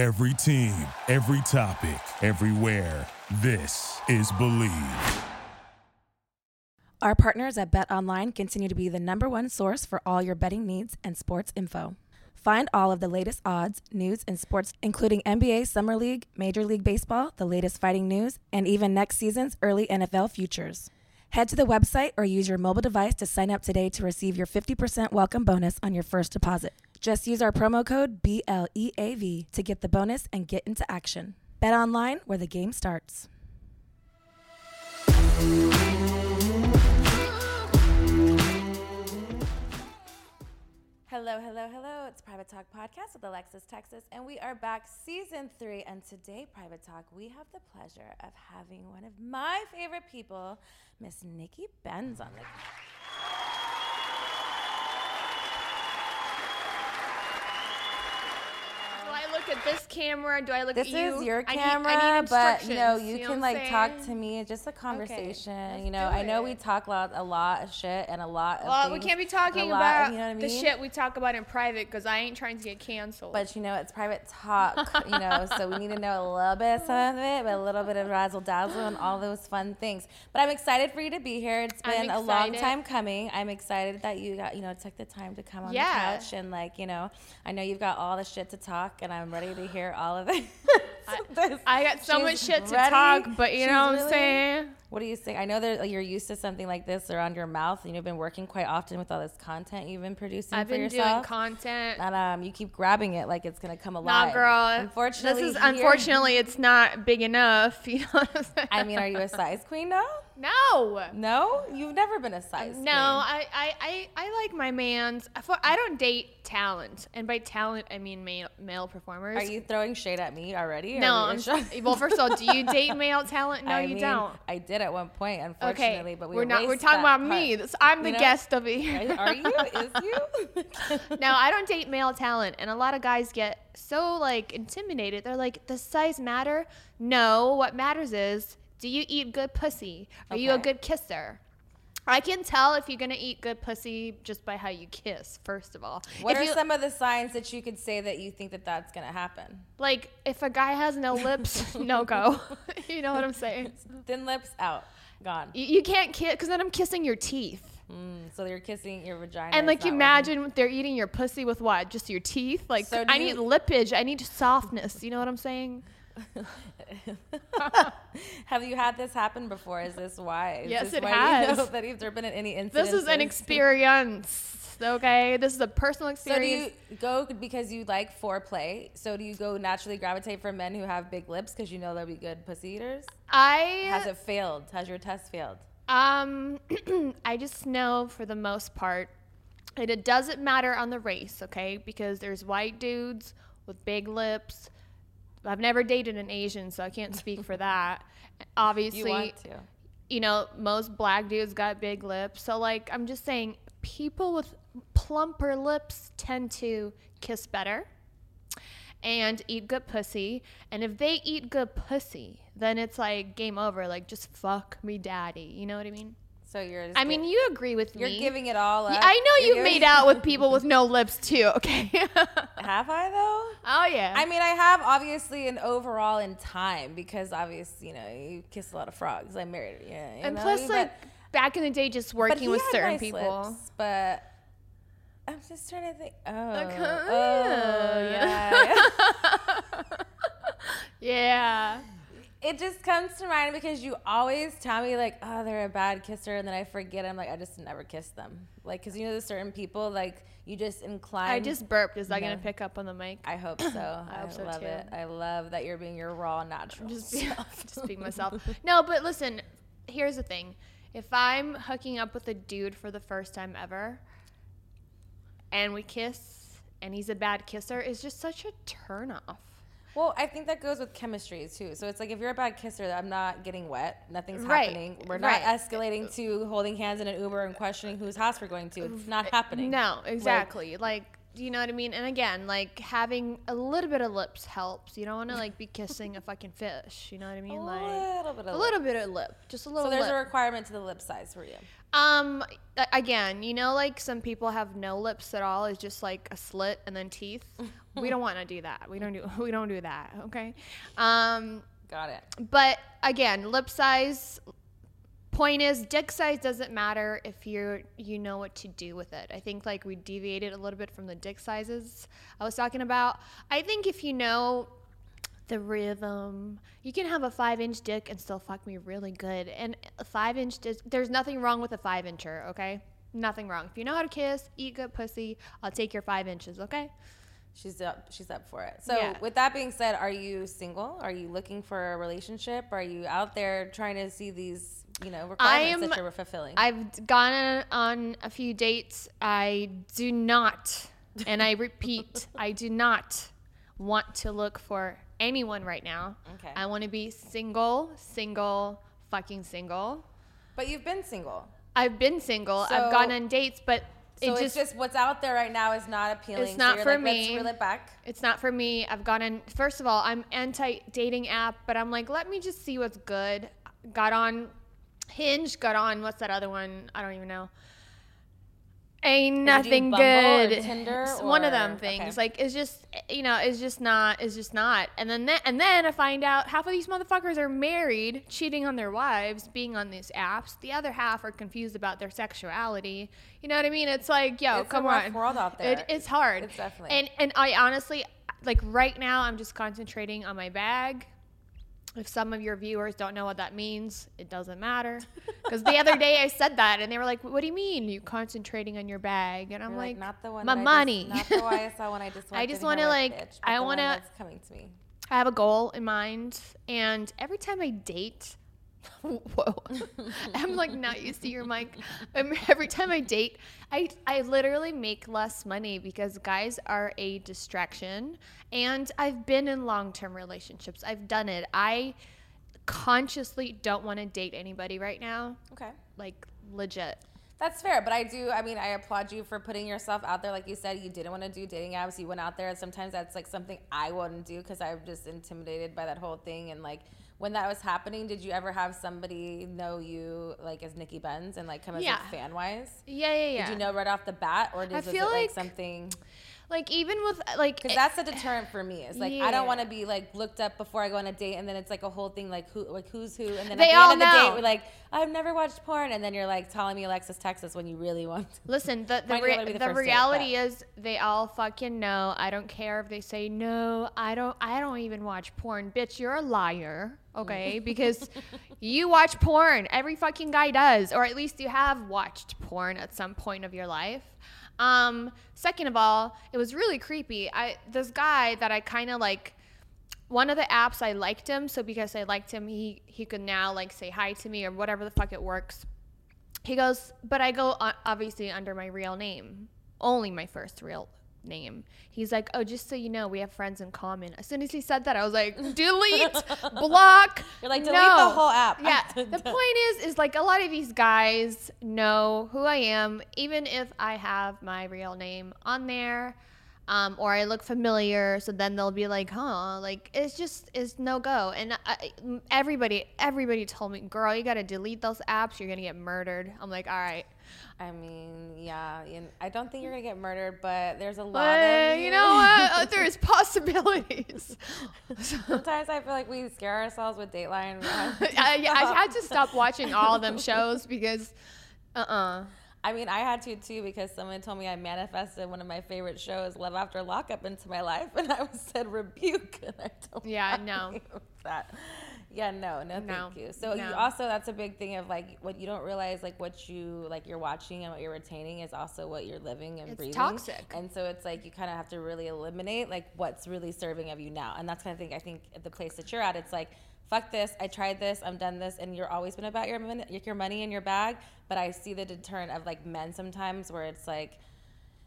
Every team, every topic, everywhere. This is Bleav. Our partners at Bet Online continue to be the number one source for all your betting needs and sports info. Find all of the latest odds, news, and sports, including NBA Summer League, Major League Baseball, the latest fighting news, and even next season's early NFL futures. Head to the website or use your mobile device to sign up today to receive your 50% welcome bonus on your first deposit. Just use our promo code BLEAV to get the bonus and get into action. Bet online where the game starts. Hello, hello, hello. It's Private Talk Podcast with Alexis Texas, and we are back season three. And today, Private Talk, we have the pleasure of having one of my favorite people, Miss Nikki Benz, on the I look at this camera? Do I look This at you? This is your I need- camera, I need but you know instructions, you know can like I'm talk to me. Just a conversation. let's you know, I know we talk a lot, a lot of shit and a lot. Of Well, we can't be talking about you know what I the shit we talk about in private because I ain't trying to get canceled. But you know, it's private talk, you know, so we need to know a little bit of some of it, but a little bit of razzle dazzle and all those fun things. But I'm excited for you to be here. It's been a long time coming. I'm excited that you got, you know, took the time to come on Yeah. the couch and like, you know, I know you've got all the shit to talk and I'm ready to hear all of it. This- I got so much shit to ready. talk, but you She's know what really- I'm saying? What do you think? I know that you're used to something like this around your mouth, and you've been working quite often with all this content you've been producing I've for been yourself. doing content. and um, you keep grabbing it like it's gonna come alive. Nah, girl. Unfortunately, this is unfortunately it's not big enough. You know what I'm saying? I mean, are you a size queen now? no. No, you've never been a size. Queen. No, I, I, I, I like my man's. I don't date talent, and by talent I mean male, male performers. Are you throwing shade at me already? No, we well, first of all, do you date male talent? No, I you mean, don't. I did at one point, Okay, unfortunately, but we we're not. We're talking about me. part. This- I'm the You know? guest over here. Are, are you? Is you? no, I don't date male talent, and a lot of guys get so like intimidated. They're like, "Does size matter?" No. What matters is, do you eat good pussy? Are you a good kisser? I can tell if you're gonna eat good pussy just by how you kiss. First of all, What if are you, some of the signs that you could say that you think that that's gonna happen? like if a guy has no lips, no go. you know what I'm saying? Thin lips out, gone. You, you can't kiss because then I'm kissing your teeth. Mm, so you're kissing your vagina. And like, not working. imagine they're eating your pussy with what? Just your teeth? Like, So I need you- lippage. I need softness. You know what I'm saying? Have you had this happen before? Is this why? Is Yes, this it why You has. know that have there been any incidents? This is an experience. Okay, this is a personal experience. So do you go because you like foreplay? So do you go naturally gravitate for men who have big lips because you know they'll be good pussy eaters? I Has it failed? Has your test failed? um, I just know for the most part, and it doesn't matter on the race. Okay, because there's white dudes with big lips. I've never dated an Asian, so I can't speak for that. Obviously, You want to? you know, most black dudes got big lips. So, like, I'm just saying, people with plumper lips tend to kiss better and eat good pussy. And if they eat good pussy, then it's like game over. Like, just fuck me, daddy. You know what I mean? So you're. Just I mean, you agree with me. you're giving it all up. Yeah, I know You're you've made out with people with no lips too. Okay. Have I though? oh yeah. I mean, I have obviously an overall in time because obviously, you know, you kiss a lot of frogs. I'm married, yeah. you and know, plus, but- like back in the day, just working with certain people. lips, but I'm just trying to think. Oh, uh, Okay. oh, yeah. Yeah. it just comes to mind because you always tell me like, oh, they're a bad kisser, and then I forget. I'm like, I just never kiss them. Like, cause you know, there's certain people like you just incline. I just burped. Is that No. gonna pick up on the mic? I hope so. I, hope so, love too. it. I love that you're being your raw, natural. just be, just being myself. No, but listen, here's the thing. If I'm hooking up with a dude for the first time ever and we kiss and he's a bad kisser, it's just such a turn off. Well, I think that goes with chemistry too. So it's like if you're a bad kisser, I'm not getting wet. Nothing's Right, happening. We're not right. escalating to holding hands in an Uber and questioning whose house we're going to. It's not eh, happening. No, exactly. Like, you know what I mean? And again, like having a little bit of lips helps. You don't want to like be kissing a fucking fish. You know what I mean? A like little bit of a lip. little bit of lip, just a little. So there's lip. a requirement to the lip size for you. Um, again, you know, like some people have no lips at all. It's just like a slit and then teeth. we don't want to do that. We don't do. We don't do that. Okay. Um, Got it. but again, lip size. Point is, dick size doesn't matter if you're you know what to do with it. I think like we deviated a little bit from the dick sizes I was talking about. I think if you know the rhythm. You can have a five inch dick and still fuck me really good. And a five inch dick, there's nothing wrong with a five incher, okay? Nothing wrong. If you know how to kiss, eat good pussy, I'll take your five inches, okay? She's up. She's up for it. So, Yeah. with that being said, are you single? Are you looking for a relationship? Are you out there trying to see these, you know, requirements am- that you're fulfilling? I've gone on a few dates. I do not, and I repeat, I do not want to look for anyone right now. Okay. I want to be single, single, fucking single. but you've been single, I've been single. So- I've gone on dates, but so it it's just just what's out there right now is not appealing. It's so not you're for like, me. Let's reel it back. It's not for me. I've gone on. First of all, I'm anti dating app, but I'm like, let me just see what's good. Got on Hinge. Got on what's that other one? I don't even know. Ain't nothing Bumble or good. Tinder It's one of them things. okay. Like it's just you know, it's just not. It's just not. And then and then I find out half of these motherfuckers are married, cheating on their wives, being on these apps. The other half are confused about their sexuality. You know what I mean? It's like, yo, It's a come on. world out there. It, it's hard. It's definitely. And and I honestly like right now I'm just concentrating on my bag. If some of your viewers don't know what that means, it doesn't matter. Because the other day I said that and they were like, "What do you mean you concentrating on your bag?" And I'm You're like, not the one. my money. I just, not the YSL one I saw when I just. I just wanna, like- bitch, I wanna- that's coming to me. I have a goal in mind, and every time I date, whoa, I'm like not used to your mic. Um, Every time I date, I I literally make less money because guys are a distraction, and I've been in long term relationships. I've done it. I consciously don't want to date anybody right now, Okay. like legit. That's fair, but I do. I mean, I applaud you for putting yourself out there. Like you said, you didn't want to do dating apps. You went out there, and sometimes that's like something I wouldn't do because I'm just intimidated by that whole thing. And like when that was happening, did you ever have somebody know you like as Nikki Benz and like come as Yeah. like fan wise? Yeah, yeah, yeah. Did you know right off the bat, or did, I feel it like like- something? Like even with uh, like Because eh, that's a deterrent for me. It's like I don't want to be like looked up before I go on a date, and then it's like a whole thing like who like who's who, and then They at the all end of the know. date we're like I've never watched porn, and then you're like telling me Alexis Texas when you really want. to. Listen, the the, rea- the the first date, reality is they all fucking know. I don't care if they say no. I don't. I don't even watch porn, bitch. You're a liar, okay? Mm. Because you watch porn. Every fucking guy does, or at least you have watched porn at some point of your life. Um, second of all, it was really creepy. I this guy that I kind of like one of the apps I liked him, so because I liked him, he he could now like say hi to me or whatever the fuck it works. He goes, but I go uh, obviously under my real name, only my first real name. He's like, oh, just so you know, we have friends in common. As soon as he said that, I was like, delete, block. You're like, delete no. the whole app. Yeah. the point is, is like a lot of these guys know who I am, even if I have my real name on there. Um, or I look familiar, so then they'll be like, "Huh?" Like it's just it's no go. And I, everybody, everybody told me, "Girl, you gotta delete those apps. You're gonna get murdered." I'm like, "All right." I mean, yeah, and I don't think you're gonna get murdered, but there's a lot But of you know what? There's possibilities. Sometimes I feel like we scare ourselves with Dateline. I, I had to stop watching all of them shows because, uh, uh I mean, I had to too because someone told me I manifested one of my favorite shows, Love After Lockup, into my life, and I was said rebuke, and I don't. Yeah, no. That. Yeah, no, no, No, thank you. So you also that's a big thing of like what you don't realize, like what you like you're watching and what you're retaining is also what you're living and It's breathing. toxic. And so it's like you kind of have to really eliminate like what's really serving of you now, and that's kind of thing I think at the place that you're at, it's like fuck this, I tried this, I'm done this, and you're always been about your mon- your money in your bag. But I see the deterrent of like men sometimes where it's like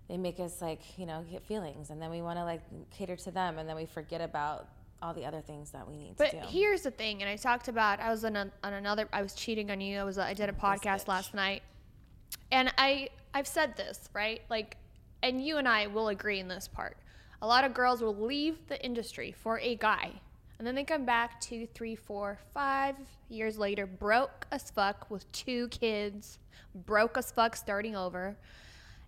they make us like you know get feelings, and then we want to like cater to them, and then we forget about all the other things that we need But to do. But here's the thing, and I talked about I was on, a, on another I was cheating on you. I was I did a podcast last night, and I I've said this right. Like and you and I will agree in this part. A lot of girls will leave the industry for a guy, and then they come back two, three, four, five years later, broke as fuck with two kids, broke as fuck starting over.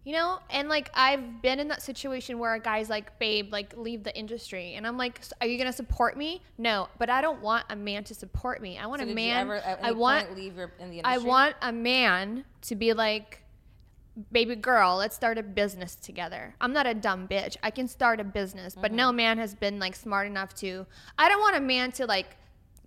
You know, and like I've been in that situation where a guy's like, "Babe, like leave the industry," and I'm like, "Are you gonna support me?" No, but I don't want a man to support me. I want So a man. ever I want. leave your in the I want a man to be like, baby girl, let's start a business together. I'm not a dumb bitch. I can start a business, but Mm-hmm. no man has been like smart enough to. I don't want a man to like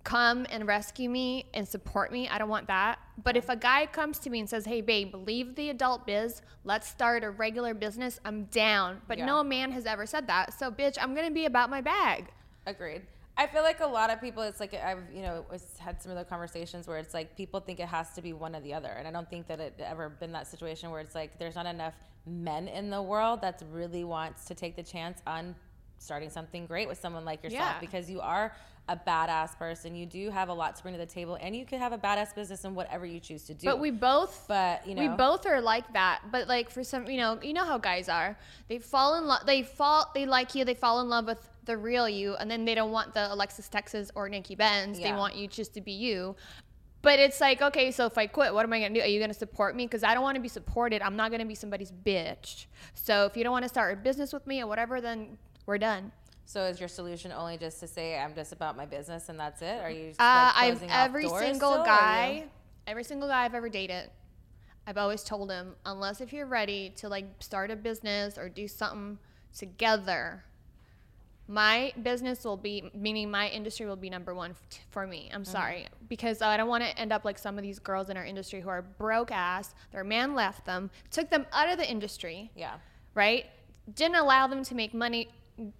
come and rescue me and support me. I don't want that. But if a guy comes to me and says, "Hey, babe, leave the adult biz. Let's start a regular business," I'm down. But Yeah. no man has ever said that. So, bitch, I'm gonna be about my bag. Agreed. I feel like a lot of people, it's like I've, you know, had some of the conversations where it's like people think it has to be one or the other. And I don't think that it ever been that situation where it's like there's not enough men in the world that really wants to take the chance on starting something great with someone like yourself Yeah. because you are a badass person. You do have a lot to bring to the table and you can have a badass business in whatever you choose to do. But we both But, you know, we both are like that. But like for some, you know, you know how guys are. They fall in love. They fall. They like you. They fall in love with the real you, and then they don't want the Alexis Texas or Nikki Benz. They want you just to be you. But it's like, okay, so if I quit, what am I gonna do? Are you gonna support me? Because I don't want to be supported. I'm not gonna be somebody's bitch. So if you don't want to start a business with me or whatever, then we're done. So is your solution only just to say I'm just about my business and that's it? Are you just, Uh, like, I've every single still, guy, every single guy I've ever dated, I've always told him, unless if you're ready to like start a business or do something together, my business will be, meaning my industry will be number one f- for me. Mm-hmm. I'm sorry because I don't want to end up like some of these girls in our industry who are broke ass. Their man left them, took them out of the industry Yeah. right? Didn't allow them to make money,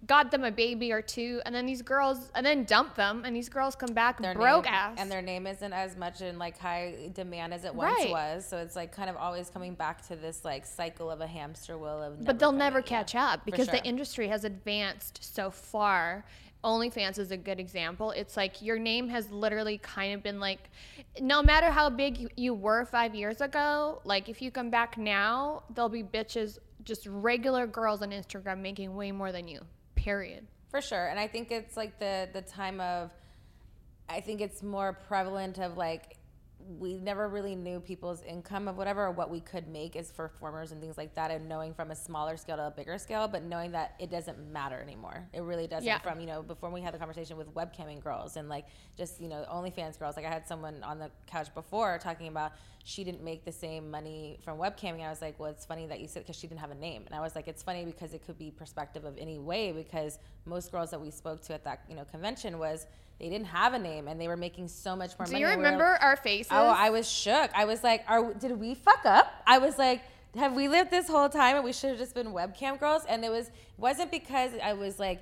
got them a baby or two, and then these girls, and then dump them, and these girls come back their broke name, ass. and their name isn't as much in like high demand as it once Right. was. So it's like kind of always coming back to this like cycle of a hamster wheel of. but they'll never catch up for because the industry has advanced so far. OnlyFans is a good example. It's like your name has literally kind of been like, no matter how big you, you were five years ago, like if you come back now, there'll be bitches, just regular girls on Instagram making way more than you. Period. for sure. And I think it's like the the time of. I think it's more prevalent of like we never really knew people's income of whatever or what we could make as performers and things like that and knowing from a smaller scale to a bigger scale but knowing that it doesn't matter anymore. It really doesn't Yeah. from you know before we had the conversation with webcamming girls and like just you know OnlyFans girls. Like I had someone on the couch before talking about she didn't make the same money from webcamming. I was like well it's funny that you said because she didn't have a name and I was like it's funny because it could be perspective of any way because most girls that we spoke to at that you know convention was they didn't have a name and they were making so much more Do money you and we were- remember our faces? Oh, I was shook. I was like, "Are did we fuck up?" I was like, "Have we lived this whole time and we should have just been webcam girls?" And it was it wasn't because I was like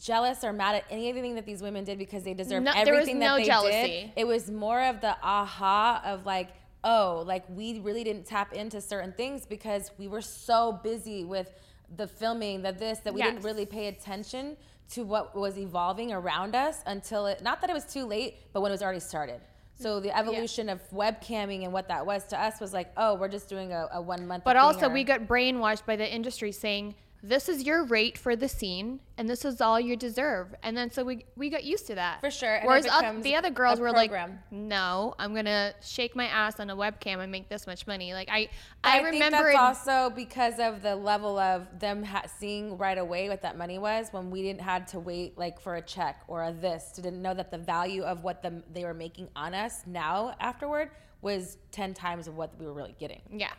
jealous or mad at anything that these women did because they deserve No- there was everything no that they jealousy. did. It was more of the aha of like, "Oh, like we really didn't tap into certain things because we were so busy with the filming, the this that we didn't really pay attention." To what was evolving around us until it, not that it was too late, but when it was already started. So the evolution of webcamming and what that was to us was like, oh, we're just doing a, a one month. But also, we got brainwashed by the industry saying this is your rate for the scene, and this is all you deserve. And then so we we got used to that For sure, and Whereas the other girls were program. like, "No, I'm gonna shake my ass on a webcam and make this much money." Like I, I, I, think remember. that's in- also because of the level of them ha- seeing right away what that money was when we didn't had to wait like for a check or a this to didn't know that the value of what the, they were making on us now afterward was 10 times of what we were really getting yeah.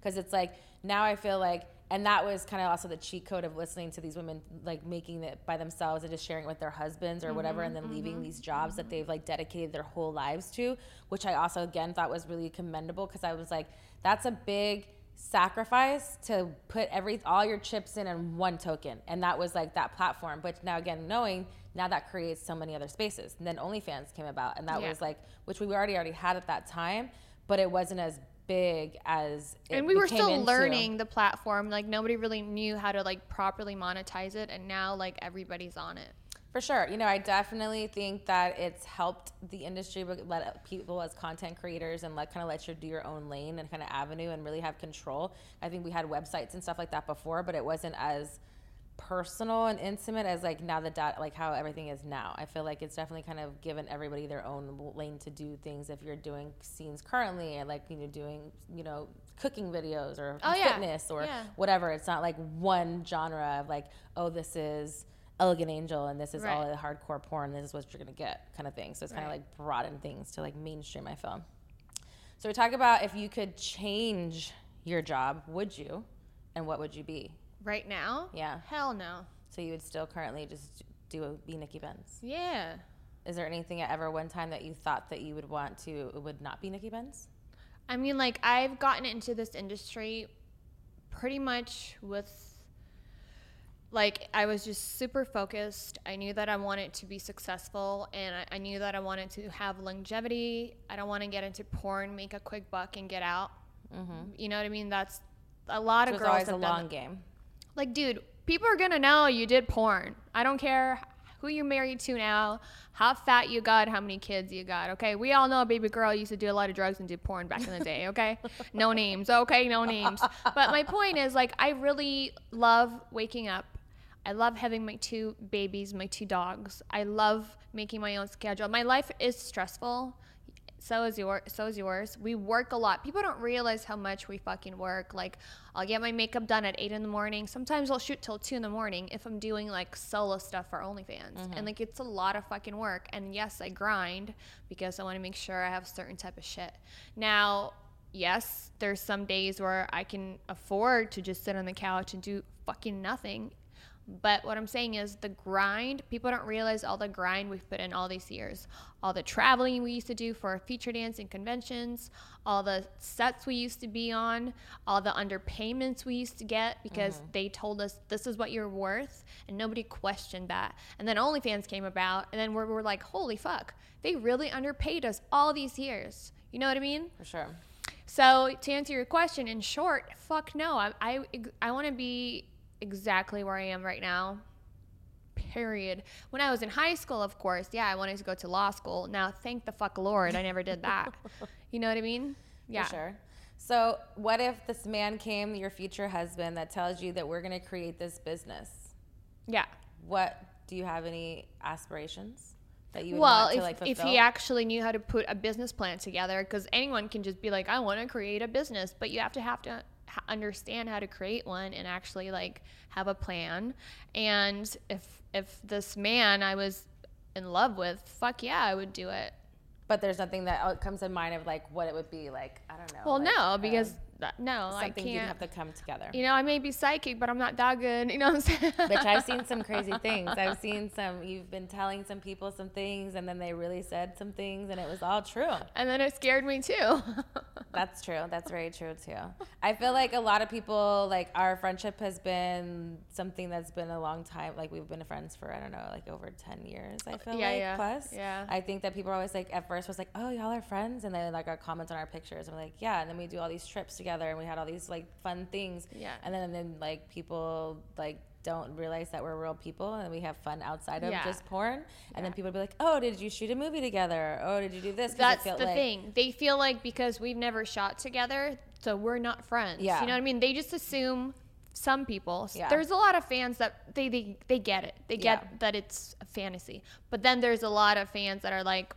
because it's like now I feel like, and that was kind of also the cheat code of listening to these women like making it by themselves and just sharing it with their husbands or whatever, mm-hmm, and then leaving mm-hmm, these jobs that mm-hmm. they've like dedicated their whole lives to, which I also again thought was really commendable because I was like, that's a big sacrifice to put every all your chips in in one token, and that was like that platform. But now again, knowing now that creates so many other spaces, and then OnlyFans came about, and that Yeah. was like which we already already had at that time, but it wasn't as big as it and we were still into. learning the platform. Like nobody really knew how to like properly monetize it, and now like everybody's on it. For sure. You know, I definitely think that it's helped the industry but let people as content creators and let kind of let you do your own lane and kind of avenue and really have control. I think we had websites and stuff like that before, but it wasn't as personal and intimate as like now the dot like how everything is now. I feel like it's definitely kind of given everybody their own lane to do things. If you're doing scenes currently and like you know doing you know cooking videos or Oh, yeah. fitness or Yeah. whatever, it's not like one genre of like oh this is Elegant Angel and this is all the hardcore porn. This is what you're gonna get kind of thing. So it's kind of like broaden things to like mainstream. I feel. So we talk about if you could change your job, would you? And what would you be? Right now? Yeah. Hell no. So you would still currently just do a, be Nikki Benz. Yeah. Is there anything at ever one time that you thought that you would want to would not be Nikki Benz? I mean, like, I've gotten into this industry pretty much with, like, I was just super focused. I knew that I wanted to be successful and I, I knew that I wanted to have longevity. I don't want to get into porn, make a quick buck, and get out. Mm-hmm. You know what I mean? That's a lot So of girls. it's always a long game. Like, dude, people are gonna know you did porn. I don't care who you're married to now, how fat you got, how many kids you got. Okay, we all know a baby girl used to do a lot of drugs and do porn back in the day. Okay, no names. Okay, no names. But my point is, like, I really love waking up. I love having my two babies, my two dogs. I love making my own schedule. My life is stressful. So is your so is yours. We work a lot. People don't realize how much we fucking work. Like I'll get my makeup done at eight in the morning. Sometimes I'll shoot till two in the morning if I'm doing like solo stuff for OnlyFans. Mm-hmm. And like it's a lot of fucking work. And yes, I grind because I want to make sure I have a certain type of shit. Now, yes, there's some days where I can afford to just sit on the couch and do fucking nothing. But what I'm saying is the grind, people don't realize all the grind we've put in all these years. All the traveling we used to do for feature dance and conventions, all the sets we used to be on, all the underpayments we used to get because mm-hmm. they told us this is what you're worth and nobody questioned that. And then OnlyFans came about and then we're, we're like, holy fuck, they really underpaid us all these years. You know what I mean? For sure. So to answer your question, in short, fuck no. I I, I want to be exactly where I am right now. Period. When I was in high school, of course, yeah, I wanted to go to law school. Now, thank the fuck Lord, I never did that. you know what I mean? Yeah. For sure. So what if this man came, your future husband, that tells you that we're gonna create this business? Yeah. What do you have any aspirations that you would Well, want to if, like if he actually knew how to put a business plan together, because anyone can just be like, I want to create a business, but you have to have to understand how to create one and actually like have a plan. And if if this man I was in love with, fuck yeah, I would do it. but there's nothing that uh, comes in mind of like what it would be like. I don't know. Well, like, no, um, because that, no, I something can't. have to come together. you know, I may be psychic, but I'm not that good. You know what I'm saying? Bitch, I've seen some crazy things. I've seen some. You've been telling some people some things, and then they really said some things, and it was all true. and then it scared me too. That's true. That's very true too. I feel like a lot of people like our friendship has been something that's been a long time. Like we've been friends for I don't know, like over ten years. I feel Yeah, like yeah, plus. yeah. I think that people are always like at first was like, oh y'all are friends, and then like our comments on our pictures, and we're like, yeah, and then we do all these trips together, and we had all these like fun things. Yeah. And then and then like people like don't realize that we're real people and we have fun outside of Yeah. just porn. And then people would be like, oh, did you shoot a movie together? Oh, did you do this?" That's the like- thing. They feel like because we've never shot together, so we're not friends. Yeah. You know what I mean? They just assume some people. Yeah. There's a lot of fans that they they, they get it. They get Yeah. that it's a fantasy. But then there's a lot of fans that are like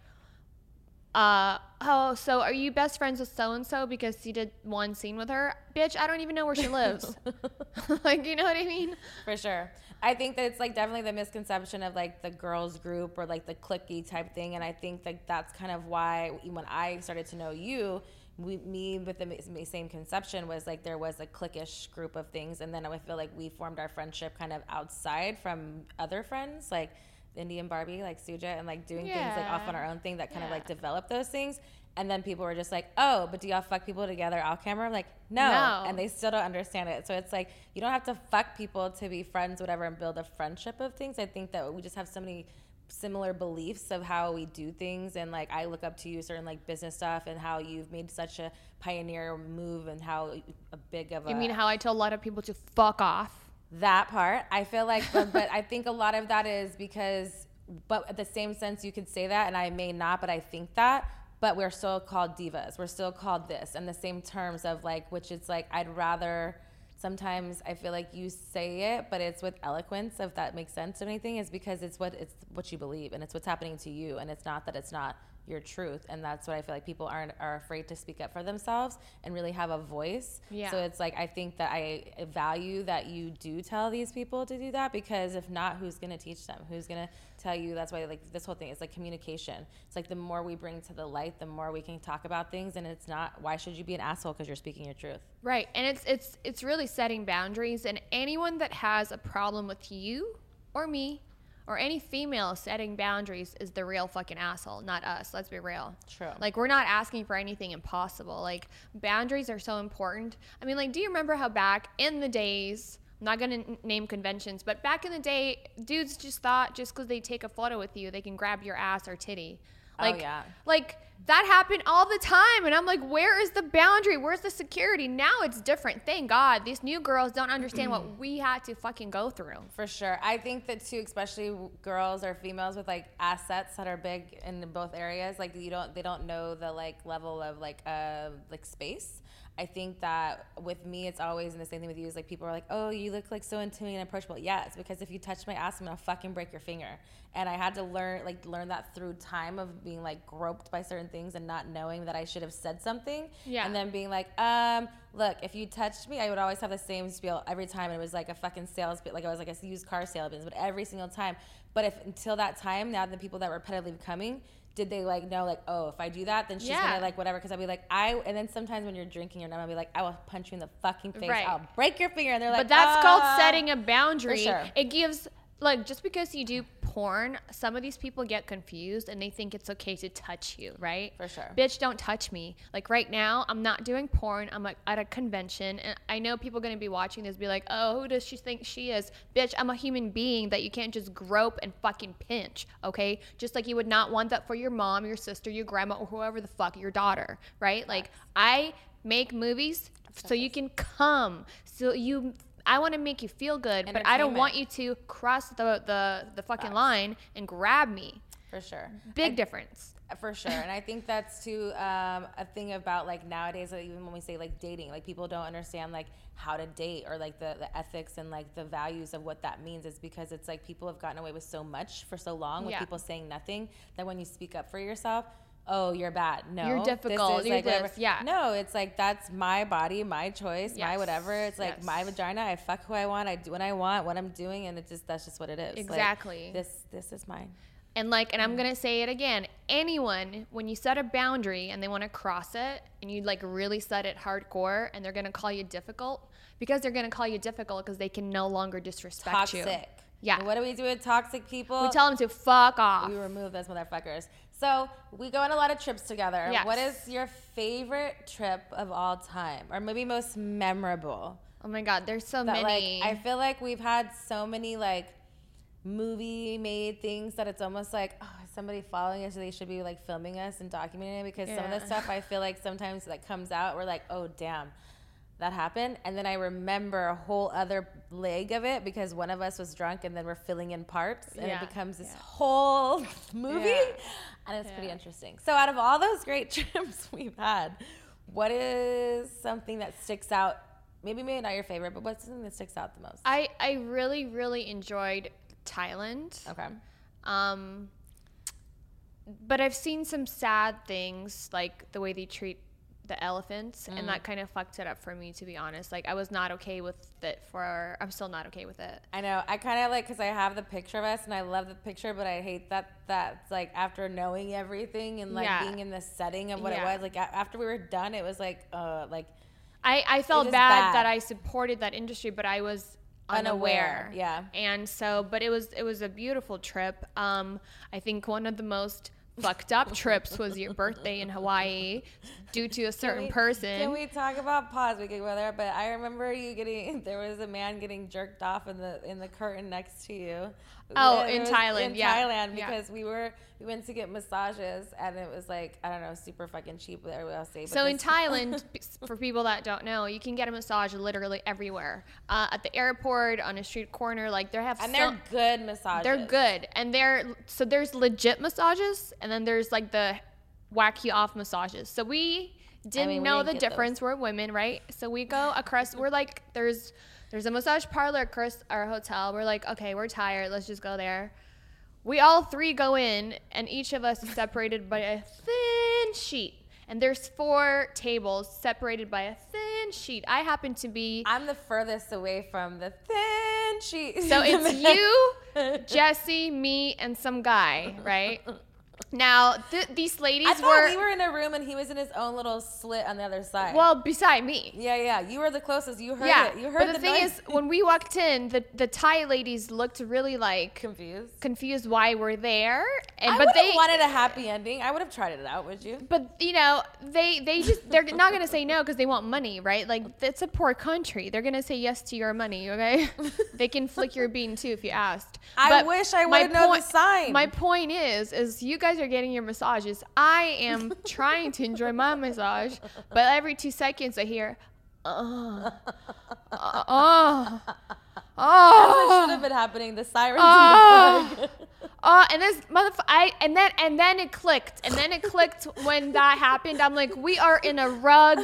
uh oh, so are you best friends with so and so because you did one scene with her? Bitch, I don't even know where she lives. like, you know what I mean? For sure. I think that it's like definitely the misconception of like the girls group or like the clicky type thing. And I think that that's kind of why when I started to know you, we, me with the same conception was like there was a cliquish group of things. And then I feel like we formed our friendship kind of outside from other friends, like Indian Barbie, like Suja, and like doing things like off on our own thing that kind of like developed those things. And then people were just like, oh, but do y'all fuck people together off camera? I'm like, no. No. And they still don't understand it. So it's like you don't have to fuck people to be friends, whatever, and build a friendship of things. I think that we just have so many similar beliefs of how we do things and like I look up to you certain like business stuff and how you've made such a pioneer move and how a big of a You mean how I tell a lot of people to fuck off? That part i feel like but, but i think a lot of that is because but at the same sense, you could say that, and I may not, but I think that. But we're still called divas. We're still called this, and the same terms of like, which is like, I'd rather. Sometimes I feel like you say it, but it's with eloquence. If that makes sense or anything, is because it's what it's what you believe, and it's what's happening to you, and it's not that it's not your truth and that's what i feel like people aren't are afraid to speak up for themselves and really have a voice Yeah. so it's like i think that i value that you do tell these people to do that because if not who's going to teach them who's going to tell you that's why like this whole thing is like communication it's like the more we bring to the light the more we can talk about things and it's not why should you be an asshole because you're speaking your truth Right. And it's it's it's really setting boundaries and anyone that has a problem with you or me or any female setting boundaries is the real fucking asshole, not us. Let's be real. True. Like we're not asking for anything impossible. Like boundaries are so important. I mean, like do you remember how back in the days I'm not gonna n- name conventions, but back in the day, dudes just thought just because they take a photo with you, they can grab your ass or titty. Oh, Like, yeah. like that happened all the time and i'm like where is the boundary where's the security now it's different thank god these new girls don't understand what we had to fucking go through For sure. I think that too, especially girls or females with like assets that are big in both areas, like you don't they don't know the like level of like uh like space. I think that with me, it's always and the same thing with you is like people are like, oh, you look like so intimidating and approachable. Yes, because if you touch my ass, I'm gonna fucking break your finger. And I had to learn like learn that through time of being like groped by certain things and not knowing that I should have said something. Yeah. And then being like, um, look, if you touched me, I would always have the same spiel every time. And it was like a fucking sales bit, like I was like a used car salesman, but every single time. But if until that time, now the people that were repetitively coming, did they like know like, oh, if I do that, then she's Yeah. gonna like whatever? Because I'll be like, I, and then sometimes when you're drinking you're not, gonna be like, I will punch you in the fucking face. Right. I'll break your finger. And they're like, but that's called "Ah." setting a boundary sure. it gives like just because you do porn some of these people get confused and they think it's okay to touch you right? For sure. bitch don't touch me. Like right now i'm not doing porn. I'm like at a convention and i know people are going to be watching this be like oh who does she think she is? Bitch i'm a human being that you can't just grope and fucking pinch okay? Just like you would not want that for your mom your sister your grandma or whoever the fuck your daughter right? Like i make movies so you can come so you I want to make you feel good, but I don't want you to cross the the, the fucking line and grab me. For sure. Big difference. For sure, and I think that's too um, a thing about like nowadays. Like, even when we say like dating, like people don't understand like how to date or like the, the ethics and like the values of what that means. Is because it's like people have gotten away with so much for so long with Yeah. people saying nothing that when you speak up for yourself, oh, you're bad. No, You're difficult. You're like, whatever. this. Yeah. No, it's like that's my body, my choice, my whatever. It's like Yes. my vagina. I fuck who I want. I do what I want. What I'm doing, and it's just that's just what it is. Like, Exactly. this this is mine. And like, and I'm gonna say it again. Anyone, when you set a boundary and they want to cross it, and you like really set it hardcore, and they're gonna call you difficult because they're gonna call you difficult because they can no longer disrespect you. Toxic. you. Yeah. What do we do with toxic people? We tell them to fuck off. we remove those motherfuckers. So we go on a lot of trips together. Yes. What is your favorite trip of all time, or maybe most memorable? oh my god, there's so That many. like I feel like we've had so many like movie made things that it's almost like oh somebody following us they should be like filming us and documenting it because some of the stuff I feel like sometimes that comes out we're like oh damn that happened and then I remember a whole other leg of it because one of us was drunk and then we're filling in parts and Yeah. it becomes this Yeah. whole movie Yeah. And it's pretty interesting. So out of all those great trips we've had, what is something that sticks out? Maybe maybe not your favorite, but what's something that sticks out the most? I I really really enjoyed Thailand. okay. Um, but I've seen some sad things, like the way they treat the elephants, and that kind of fucked it up for me, to be honest. Like I was not okay with it. For I'm still not okay with it. I know. I kind of like because I have the picture of us and I love the picture, but I hate that that's like after knowing everything and like Yeah. being in the setting of what Yeah. it was. Like a- after we were done, it was like uh like I I felt bad, bad. that I supported that industry, but I was unaware. Unaware, yeah. And so, but it was it was a beautiful trip. Um, I think one of the most fucked up trips was your birthday in Hawaii due to a certain we- person. Can we talk about pause? We could go there, but I remember you getting. There was a man getting jerked off in the in the curtain next to you. Oh, in Thailand, In yeah. Thailand, Yeah. because we were we went to get massages, and it was like I don't know, super fucking cheap. Everybody else say. So in Thailand, for people that don't know, you can get a massage literally everywhere. Uh, at the airport, on a street corner, like they have and so- they're good massages. They're good, and they're so there's legit massages, and then there's like the whack you off massages. So we didn't mean, we know didn't the get those. difference. We're women, right? So we go across. we're like, there's there's a massage parlor across our hotel. We're like, okay, we're tired. Let's just go there. We all three go in, and each of us is separated by a thin sheet. And there's four tables separated by a thin sheet. I happen to be I'm the furthest away from the thin sheet. so it's you, Jesse, me, and some guy, right? Now th- these ladies I thought were, we were in a room and he was in his own little slit on the other side. well beside me. yeah, yeah. You were the closest. You heard yeah, it. You heard but the, the, thing noise. is, when we walked in, the the Thai ladies looked really like confused. confused why we're there, and I but would they wanted a happy ending. I would have tried it out. Would you? but you know they they just they're not gonna say no because they want money right like it's a poor country they're gonna say yes to your money okay they can flick your bean too if you asked I wish I would've known the sign. my point is is you guys are getting your massages i am trying to enjoy my massage but every two seconds i hear uh, uh, uh, What oh, should have been happening? The sirens Oh. in the. Oh, and this motherfucker, I and then and then it clicked, and then it clicked when that happened. I'm like, we are in a rug,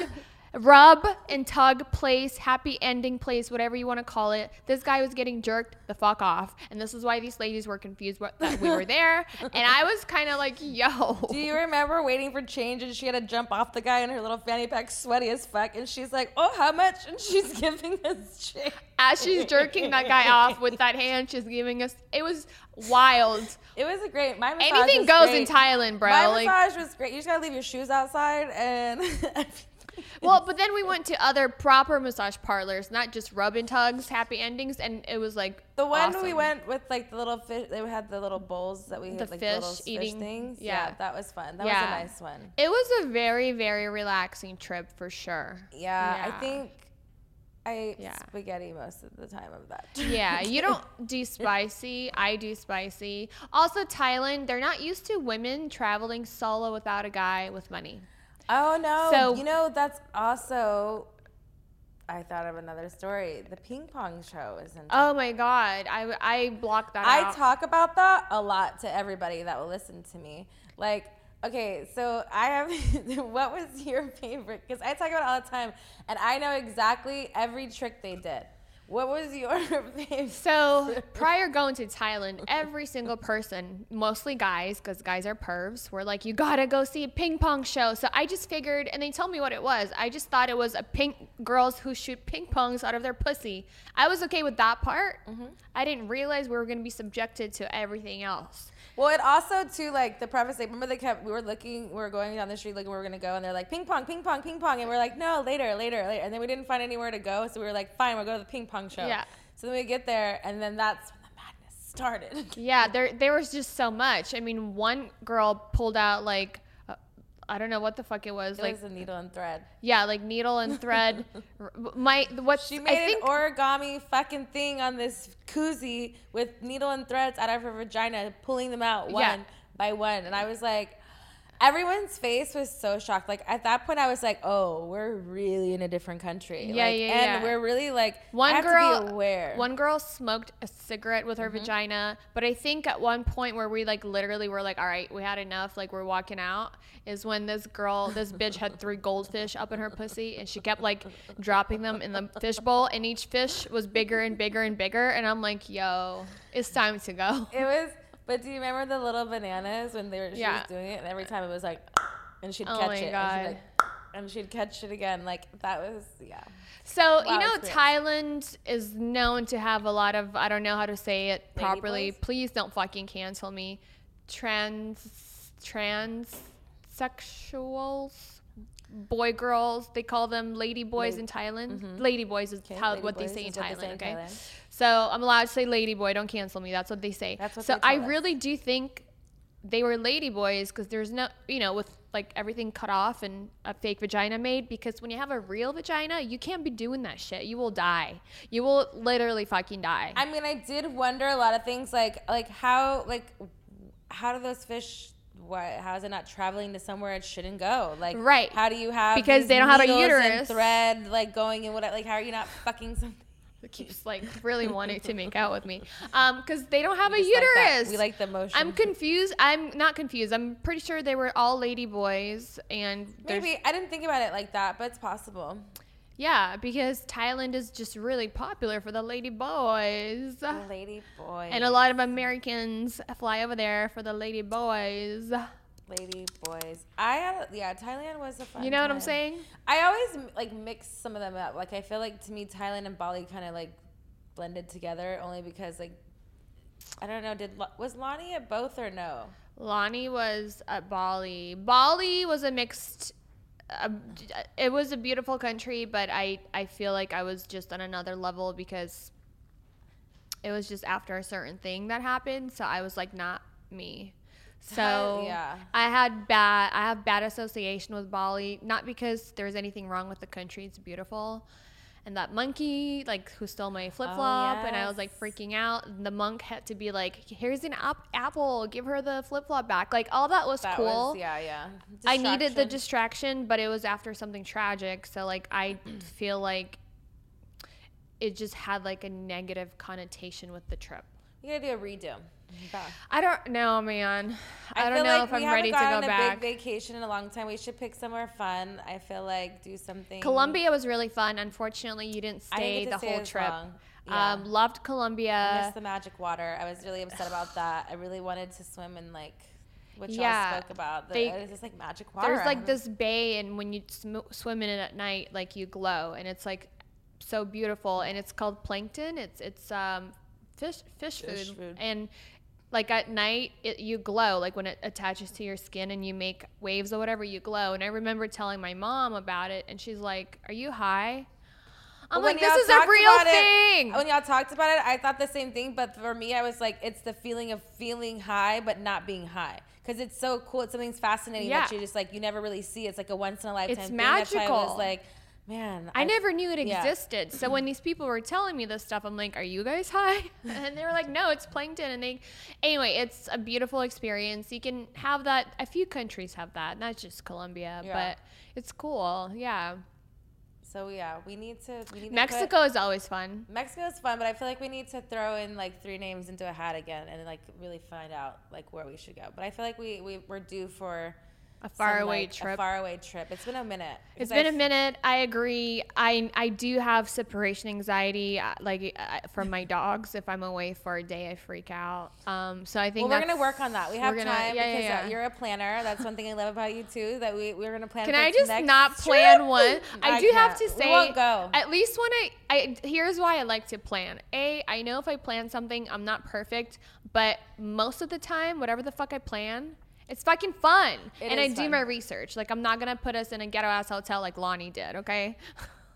rub and tug place, happy ending place, whatever you want to call it. This guy was getting jerked the fuck off, and this is why these ladies were confused that we were there, and I was kind of like, yo. Do you remember waiting for change and she had to jump off the guy in her little fanny pack, sweaty as fuck, and she's like, "Oh, how much?" And she's giving us change. As she's jerking that guy off with that hand, she's giving us. It was wild. It was a great. My massage Anything goes great. in Thailand, bro. My like, massage was great. You just gotta leave your shoes outside and. Well, but then we went to other proper massage parlors, not just rub and tugs, happy endings, and it was like The one we went with like the little fish, they had the little bowls that we had The like fish the little eating- fish things. yeah. Yeah. that was fun. That Yeah. was a nice one. It was a very, very relaxing trip for sure. Yeah, Yeah. I think I ate spaghetti most of the time of that. Yeah, you don't do spicy. I do spicy. Also, Thailand, they're not used to women traveling solo without a guy with money. Oh no! So- you know that's also. I thought of another story. The ping pong show is in. Oh my god, I I blocked that I out. talk about that a lot to everybody that will listen to me. Like, okay, so I have. what was your favorite? Because I talk about it all the time, and I know exactly every trick they did. What was your favorite? So prior going to Thailand, every single person, mostly guys, because guys are pervs, were like, "You gotta go see a ping pong show." So I just figured, and they told me what it was. I just thought it was a pink girls who shoot ping pongs out of their pussy. I was okay with that part. Mm-hmm. I didn't realize we were gonna be subjected to everything else. Well, it also too like the preface. Remember they kept we were looking, we were going down the street looking where we were gonna go, and they're like ping pong, ping pong, ping pong, and we're like no, later, later, later, and then we didn't find anywhere to go, so we were like fine, we'll go to the ping pong show. Yeah. So then we get there, and then that's when the madness started. Yeah, there there was just so much. I mean, one girl pulled out like. I don't know what the fuck it was. It like was a needle and thread. yeah, like needle and thread. My what She I made think an origami fucking thing on this koozie with needle and threads out of her vagina, pulling them out one Yeah. by one. And I was like, everyone's face was so shocked. Like at that point, I was like, oh, we're really in a different country. Yeah, like, yeah, And yeah. we're really like, One I have girl, to be aware. one girl smoked a cigarette with her Mm-hmm. vagina, but I think at one point where we like literally were like, all right, we had enough, like we're walking out, is when this girl, this bitch had three goldfish up in her pussy, and she kept like dropping them in the fish bowl, and each fish was bigger and bigger and bigger, and I'm like, yo, it's time to go. It was, but do you remember the little bananas when they were she Yeah. was doing it, and every time it was like, and she'd Oh catch it, and she'd like, and she'd catch it again. Like that was yeah. So you know. Thailand is known to have a lot of I don't know how to say it Lady properly. boys? Please don't fucking cancel me. Trans transsexuals, boy girls. They call them lady boys in Thailand. Lady boys is Mm-hmm. Okay, how lady what they say in they Thailand. in okay. Thailand. So I'm allowed to say lady boy. Don't cancel me. That's what they say. That's what so they I us. really do think they were lady boys because there's no, you know, with like everything cut off and a fake vagina made. Because when you have a real vagina, you can't be doing that shit. You will die. You will literally fucking die. I mean, I did wonder a lot of things, like like how like how do those fish? Why how is it not traveling to somewhere it shouldn't go? Like Right. How do you have Because they don't have a uterus. thread like going and what? Like how are you not fucking something? Keeps like really wanting to make out with me. Um, because they don't have a Just like uterus. we like the motion. I'm confused. I'm not confused. I'm pretty sure they were all lady boys, and Maybe I didn't think about it like that, but it's possible. yeah, because Thailand is just really popular for the lady boys, Lady boys and a lot of Americans fly over there for the lady boys. Lady boys. I had yeah, Thailand was a fun. You know what I'm saying? I always like mix some of them up. Like I feel like to me Thailand and Bali kind of like blended together only because like I don't know. Did was Lonnie at both or no? Lonnie was at Bali. Bali was a mixed. Uh, it was a beautiful country, but I I feel like I was just on another level because it was just after a certain thing that happened, so I was like not me. So yeah. I had bad I have bad association with Bali, not because there's anything wrong with the country, it's beautiful. And that monkey, like, who stole my oh, flip flop, and I was like freaking out. And the monk had to be like, "Here's an ap- apple, give her the flip flop back." Like, all that was That cool. was yeah, yeah. I needed the distraction, but it was after something tragic. So like I feel like it just had like a negative connotation with the trip. You gotta do a redo. Back. I don't know, man. I, don't know like if I'm ready to go on a back. big vacation in a long time. We should pick somewhere fun. I feel like do something. Colombia was really fun. Unfortunately, you didn't stay didn't the stay whole trip. long. Yeah. Um, loved I Colombia. missed the magic water. I was really upset about that. I really wanted to swim in like what y'all Yeah, spoke about. The, they- it was just like magic water. There's like this bay, and when you sm- swim in it at night, like you glow, and it's like so beautiful. And it's called plankton. It's it's um fish fish, Fish food. food. and like at night it, you glow like when it attaches to your skin and you make waves or whatever you glow and i remember telling my mom about it and she's like are you high i'm When like this is a real about it- thing when y'all talked about it, I thought the same thing. But for me, I was like, it's the feeling of feeling high, but not being high. Because it's so cool. It's something fascinating that Yeah. you just like, you never really see. It's like a once in a lifetime It's thing. That's why I was magical. like, man. I never knew it yeah. existed. So when these people were telling me this stuff, I'm like, "Are you guys high?" And they were like, "No, it's plankton." And they, anyway, it's a beautiful experience. You can have that. A few countries have that, not just Colombia, Yeah. but it's cool. Yeah, So yeah, we need to. We need to Mexico is always fun. Mexico is fun, but I feel like we need to throw in like three names into a hat again and like really find out like where we should go. But I feel like we, we we're due for A faraway like, trip. A faraway trip. It's been a minute. It's been a I've- minute. I agree. I I do have separation anxiety, uh, like uh, from my dogs. If I'm away for a day, I freak out. Um, so I think Well, we're gonna work on that. We have gonna- time yeah, yeah, because uh, yeah. you're a planner. That's one thing I love about you too. That we we're gonna plan. Can I just not plan trip. one? I, do have can't. to We say, won't go. at least when I, I, here's why I like to plan. A, I know if I plan something, I'm not perfect, but most of the time, whatever the fuck I plan, it's fucking fun. It and I is do fun. my research. Like, I'm not gonna put us in a ghetto ass hotel like Lonnie did, okay?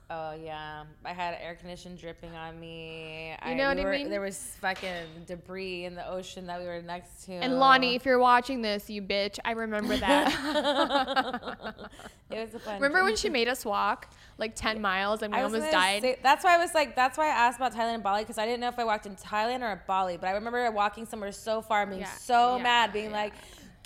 Oh yeah, I had air conditioning dripping on me. You know we what I were- mean? There was fucking debris in the ocean that we were next to. And Lonnie, if you're watching this, you bitch, I remember that. it was a fun. remember when she made us walk like 10 miles and we I almost died? say- that's why I was like, that's why I asked about Thailand and Bali because I didn't know if I walked in Thailand or Bali. But I remember walking somewhere so far, and being Yeah, so yeah, mad, being yeah. like,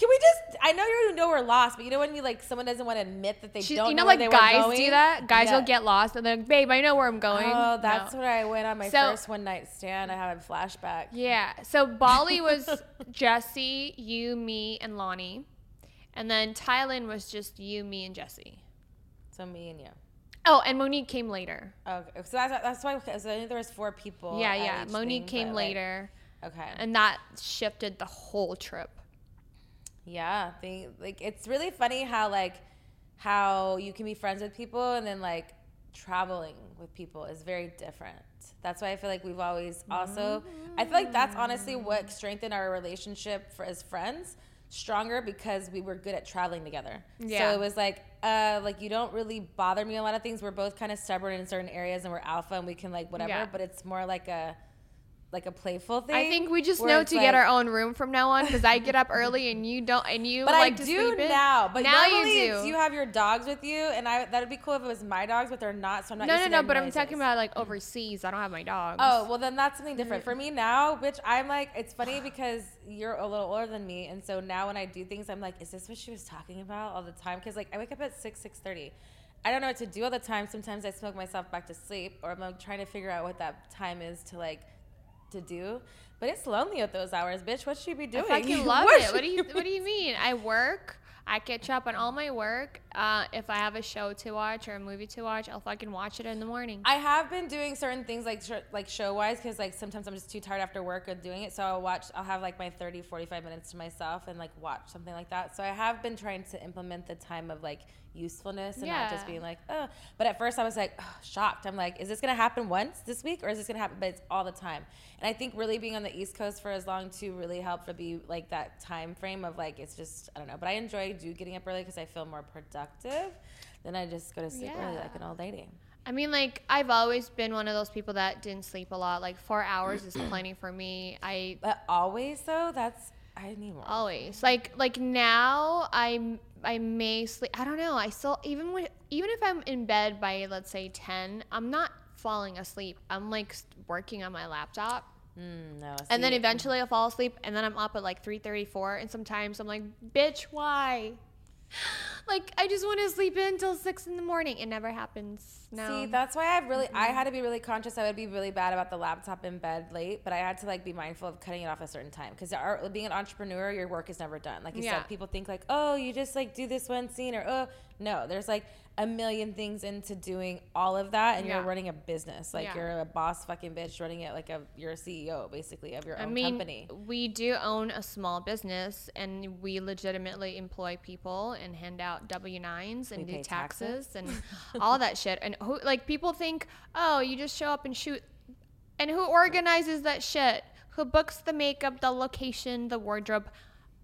"Can we just?" I know you know we're lost, but you know when you like someone doesn't want to admit that they She- don't you know, where like guys do that. Guys Yeah. will get lost and they're like, "Babe, I know where I'm oh, going." Oh, that's No. where I went on my So- first one night stand. I had a flashback. Yeah. So Bali was Jesse, you, me, and Lonnie, and then Thailand was just you, me, and Jesse. So me and you. Oh, and Monique came later. Okay, so that's that's why because I knew there was four people. yeah, yeah. Monique thing, came but, like, later, okay. and that shifted the whole trip. Yeah, they, like it's really funny how like how you can be friends with people and then like traveling with people is very different. That's why I feel like we've always also I feel like that's honestly what strengthened our relationship for as friends stronger because we were good at traveling together. Yeah. So it was like uh like you don't really bother me a lot of things. We're both kind of stubborn in certain areas and we're alpha and we can like whatever, Yeah. but it's more like a like a playful thing. I think we just know to get our own room from now on because I get up early and you don't, and you But like I to do sleep in. now. But now normally you do. you have your dogs with you, and I that would be cool if it was my dogs, but they're not. So I'm not. no, no, no. But I'm talking about like overseas. I don't have my dogs. Oh well, then that's something different mm. for me now. Which I'm like, it's funny because you're a little older than me, and so now when I do things, I'm like, is this what she was talking about all the time? Because like I wake up at six, six thirty. I don't know what to do all the time. Sometimes I smoke myself back to sleep, or I'm like, trying to figure out what that time is to like to do. But it's lonely at those hours, bitch. What should you be doing? I fucking love What it. What do you What do you mean? I work. I catch up on all my work. Uh, if I have a show to watch or a movie to watch, I'll fucking watch it in the morning. I have been doing certain things like sh- like show wise because like sometimes I'm just too tired after work of doing it. So I'll watch. I'll have like my 30, 45 minutes to myself and like watch something like that. So I have been trying to implement the time of like usefulness and not just being like oh. But at first I was like oh, shocked. I'm like, is this gonna happen once this week or is this gonna happen? But it's all the time. And I think really being on the East Coast for as long too really helped to be like that time frame of like it's just I don't know. But I enjoy do getting up early because I feel more productive. than I just go to sleep early like an old lady. I mean, like I've always been one of those people that didn't sleep a lot. Like four hours is plenty for me. I But always though, that's I need more. always like like now I I may sleep. I don't know. I still even when even if I'm in bed by let's say ten, I'm not falling asleep. I'm like working on my laptop. Mm, no. And then eventually I'll fall asleep and then I'm up at like 3:34 and sometimes I'm like, "Bitch, why?" Like I just want to sleep in until 6 in the morning. It never happens. No. See, that's why I've really I had to be really conscious. I would be really bad about the laptop in bed late, but I had to like be mindful of cutting it off a certain time because being an entrepreneur, your work is never done. Like you Yeah. said, people think like, oh, you just like do this one scene or oh no, there's like a million things into doing all of that, and Yeah. you're running a business. Like Yeah. you're a boss fucking bitch running it like a you're a CEO basically of your I own mean, company. we do own a small business and we legitimately employ people and hand out W-9s and We do taxes, taxes. and all that shit. And who like people think, "Oh, you just show up and shoot." And who organizes that shit? Who books the makeup, the location, the wardrobe?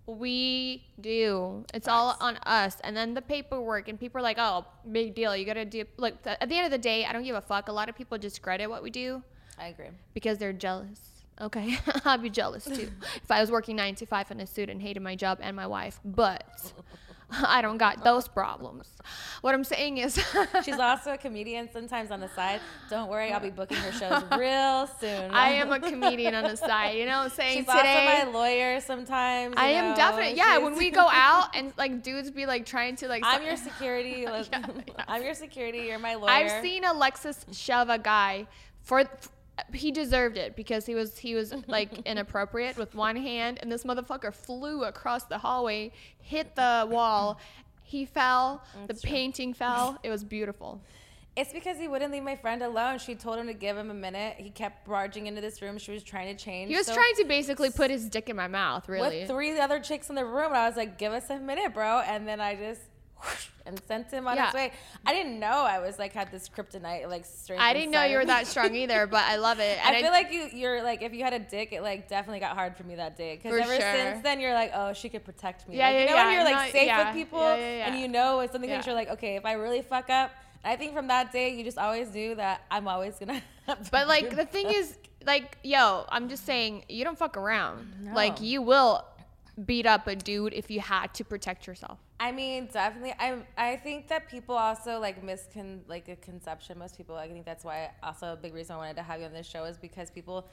We do. It's all on us. And then the paperwork and people are like, "Oh, big deal. You got to do like at the end of the day, I don't give a fuck. A lot of people discredit what we do I agree. because they're jealous. Okay, I'd be jealous too if I was working nine to five in a suit and hated my job and my wife. But I don't got those problems. What I'm saying is, She's also a comedian sometimes on the side. Don't worry, I'll be booking her shows real soon. I am a comedian on the side. You know what I'm saying? She's Today, also my lawyer sometimes. I am definitely yeah. When we go out and like dudes be like trying to like, I'm your security. like, Yeah, yeah. I'm your security. You're my lawyer. I've seen Alexis shove a guy for. He deserved it because he was he was like inappropriate with one hand, and this motherfucker flew across the hallway, hit the wall. He fell. the painting fell. It was beautiful. It's because he wouldn't leave my friend alone. She told him to give him a minute. He kept barging into this room. She was trying to change. He was So trying to basically put his dick in my mouth. Really. With three other chicks in the room, and I was like, "Give us a minute, bro." And then I just and sent him on Yeah. his way. I didn't know I was like had this kryptonite like strength. I didn't know you were that strong either, but I love it. And I feel like you, you're like if you had a dick, it like definitely got hard for me that day. Because ever sure. since then, you're like, oh, she could protect me. Yeah, like, yeah, you know yeah. when you're like No, safe yeah. with people, and you know it's something that you're like, okay, if I really fuck up, I think from that day, you just always knew that I'm always gonna. have But like the thing is, like, yo, I'm just saying, you don't fuck around. Like you will beat up a dude if you had to protect yourself. I mean, definitely. I I think that people also like miscon like a conception. Most people, I think that's why also a big reason I wanted to have you on this show is because people.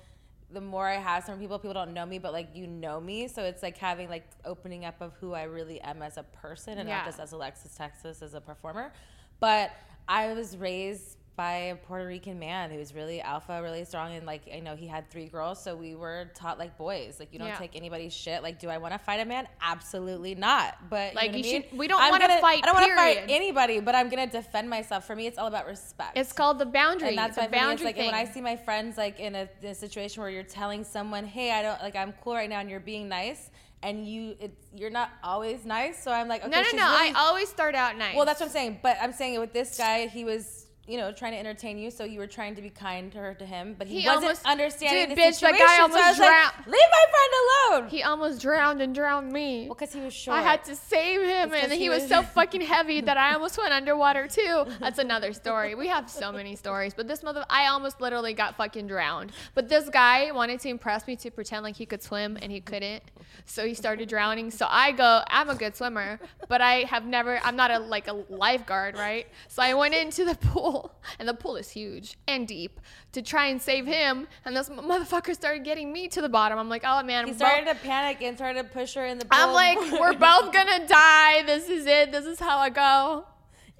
The more I have some people, people don't know me, but like you know me, so it's like having like opening up of who I really am as a person, and Yeah. not just as Alexis Texas as a performer. But I was raised by a Puerto Rican man who was really alpha, really strong, and like I know he had three girls, so we were taught like boys, like you don't Yeah. take anybody's shit. Like, do I want to fight a man? Absolutely not. But Like, know you I mean? we don't wanna fight, I don't want to fight anybody, but I'm gonna defend myself. For me, it's all about respect. It's called the boundary. and that's the why me, boundary like thing. when I see my friends like in a, in a situation where you're telling someone, "Hey, I don't like I'm cool right now," and you're being nice, and you it's you're not always nice. So I'm like, okay, no, no, no. really- I always start out nice. well, that's what I'm saying. But I'm saying it with this guy, he was you know, trying to entertain you, so you were trying to be kind to her to him, but he, He wasn't almost- understanding Dude, the bitch, that situation. guy so I almost like, drowned. Leave my friend alone. He almost drowned and drowned me. well, because he was short. I had to save him, It's and he, he was, was- so fucking heavy that I almost went underwater too. That's another story. We have so many stories, but this mother, I almost literally got fucking drowned. But this guy wanted to impress me to pretend like he could swim, and he couldn't. So he started drowning. So I go, I'm a good swimmer, but I have never. I'm not a like a lifeguard, right? So I went into the pool, and the pool is huge and deep to try and save him. And this motherfucker started getting me to the bottom. I'm like, oh man, He started both- to panic and started to push her in the pool. I'm like, we're both gonna die. This is it. This is how I go.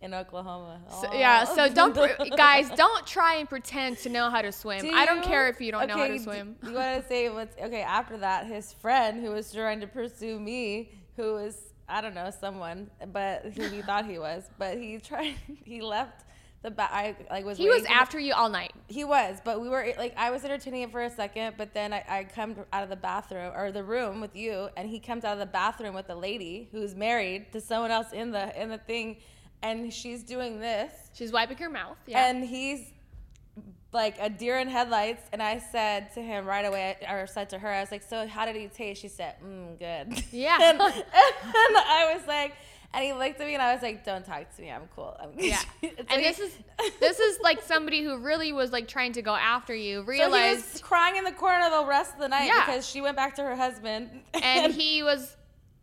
in Oklahoma. So, yeah. So don't, guys, don't try and pretend to know how to swim. Do I don't care if you don't know how to swim. You want to say what's okay? After that, his friend who was trying to pursue me, who was I don't know someone, but who he thought he was, but he tried. He left the back. I like was. He was for the- after you all night. He was, but we were like I was entertaining it for a second, but then I, I come out of the bathroom or the room with you, and he comes out of the bathroom with a lady who's married to someone else in the in the thing, and she's doing this, She's wiping her mouth. Yeah. and he's like a deer in headlights. And I said to him right away, or said to her, I was like, "So how did he taste?" She said, mm, "Good." Yeah. and, and I was like, and he looked at me, and I was like, "Don't talk to me. I'm cool." I'm, yeah. And like- this is this is like somebody who really was like trying to go after you. So he Realized was crying in the corner the rest of the night Yeah. because she went back to her husband. and he was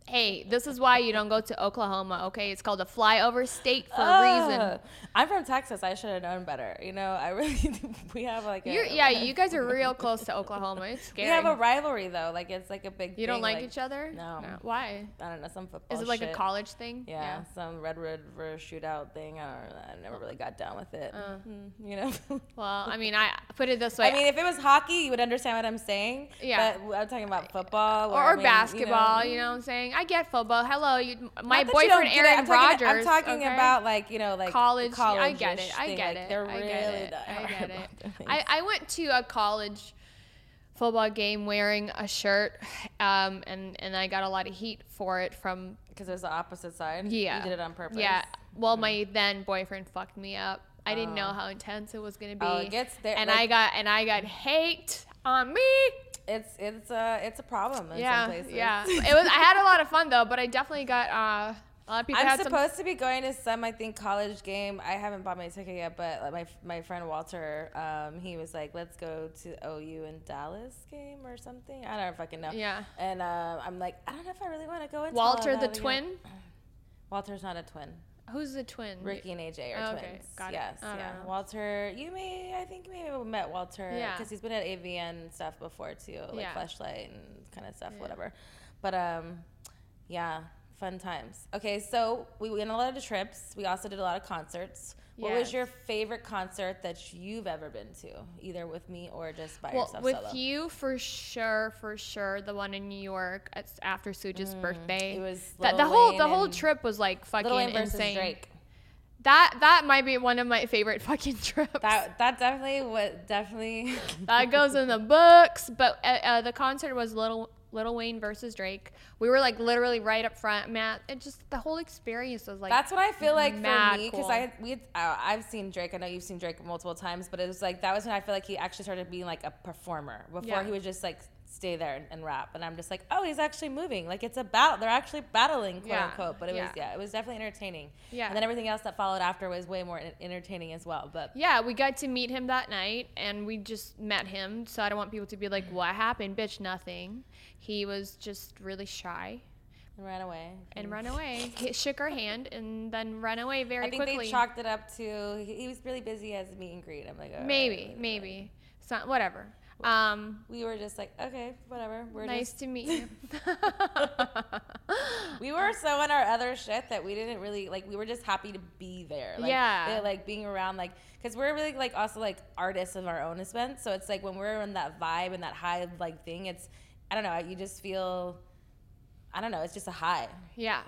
hey this is why you don't go to oklahoma okay it's called a flyover state for a reason I'm from Texas. I should have known better. You know, I really we have like a You're, yeah you guys are real close to oklahoma it's we have a rivalry though. Like it's like a big. you don't thing, like, each other No. why I don't know some football. is it like a college thing Yeah, some Red River shootout thing. I don't know. I never really got down with it. Uh. Mm, you know. well i mean i put it this way I mean, if it was hockey, you would understand what I'm saying. Yeah. But I'm talking about football or, or I mean, basketball, you know, what I'm saying? I get football. Hello, you, my you boyfriend get. Aaron I'm talking, Rodgers. I'm talking okay? about like you know like college. I college get it. I get it. They're I really get it. I get it. about their things. I, I went to a college football game wearing a shirt, um, and and I got a lot of heat for it from because it was the opposite side. yeah. you did it on purpose. Yeah. Well, my then boyfriend fucked me up. I didn't know Oh. how intense it was gonna be. Oh, it gets there, And like- I got and I got hate on me. It's it's a it's a problem in yeah, some places. yeah. It was. I had a lot of fun though, but I definitely got uh, a lot of people. I'm had some supposed to be going to some, I think, college game. I haven't bought my ticket yet, but like, my my friend Walter, um, he was like, "Let's go to OU and Dallas game or something." I don't fucking know. Yeah. And uh, I'm like, I don't know if I really want to go into Walter the that again." twin. Walter's not a twin. Who's the twin? Ricky and AJ are Oh, okay. twins. Got it. yes, I don't yeah. know. Walter, you may, I think, maybe have met Walter Yeah. because he's been at AVN and stuff before too, like Yeah. Fleshlight and kind of stuff, Yeah. whatever. But um, yeah, fun times. Okay, so we went on a lot of trips. We also did a lot of concerts. What was your favorite concert that you've ever been to, either with me or just by Well, yourself with solo? you for sure, for sure. The one in New York after Suja's birthday. Mm, It was that the whole the whole trip was like fucking Lil Wayne versus insane. Drake. That that might be one of my favorite fucking trips. That that definitely what definitely. that goes in the books. But uh, uh, the concert was Little Little Wayne versus Drake. We were like literally right up front, Matt. It just the whole experience was like That's what I feel like for me because cool. I we uh, I've seen Drake. I know you've seen Drake multiple times, but it was like that was when I feel like he actually started being like a performer. Before Yeah. he was just like stay there and, and rap, and I'm just like, oh, he's actually moving. Like it's a battle. They're actually battling, quote Yeah. unquote. But it was Yeah. yeah, it was definitely entertaining. Yeah. And then everything else that followed after was way more entertaining as well. But Yeah, we got to meet him that night and we just met him. So I don't want people to be like, what happened? Bitch, nothing. He was just really shy and ran away. and ran away. He shook our hand and then ran away very quickly. I think quickly. they chalked it up to he, was really busy as a meet and greet. I'm like, maybe, right. maybe. So, whatever. Um, We were just like, okay, whatever. We're nice just to meet you. We were so in our other shit that we didn't really like. We were just happy to be there. Like, Yeah. they- like being around, like, because we're really like also like artists of our own events. So it's like when we're in that vibe and that high like thing, it's I don't know. You just feel, I don't know. It's just a high. yeah.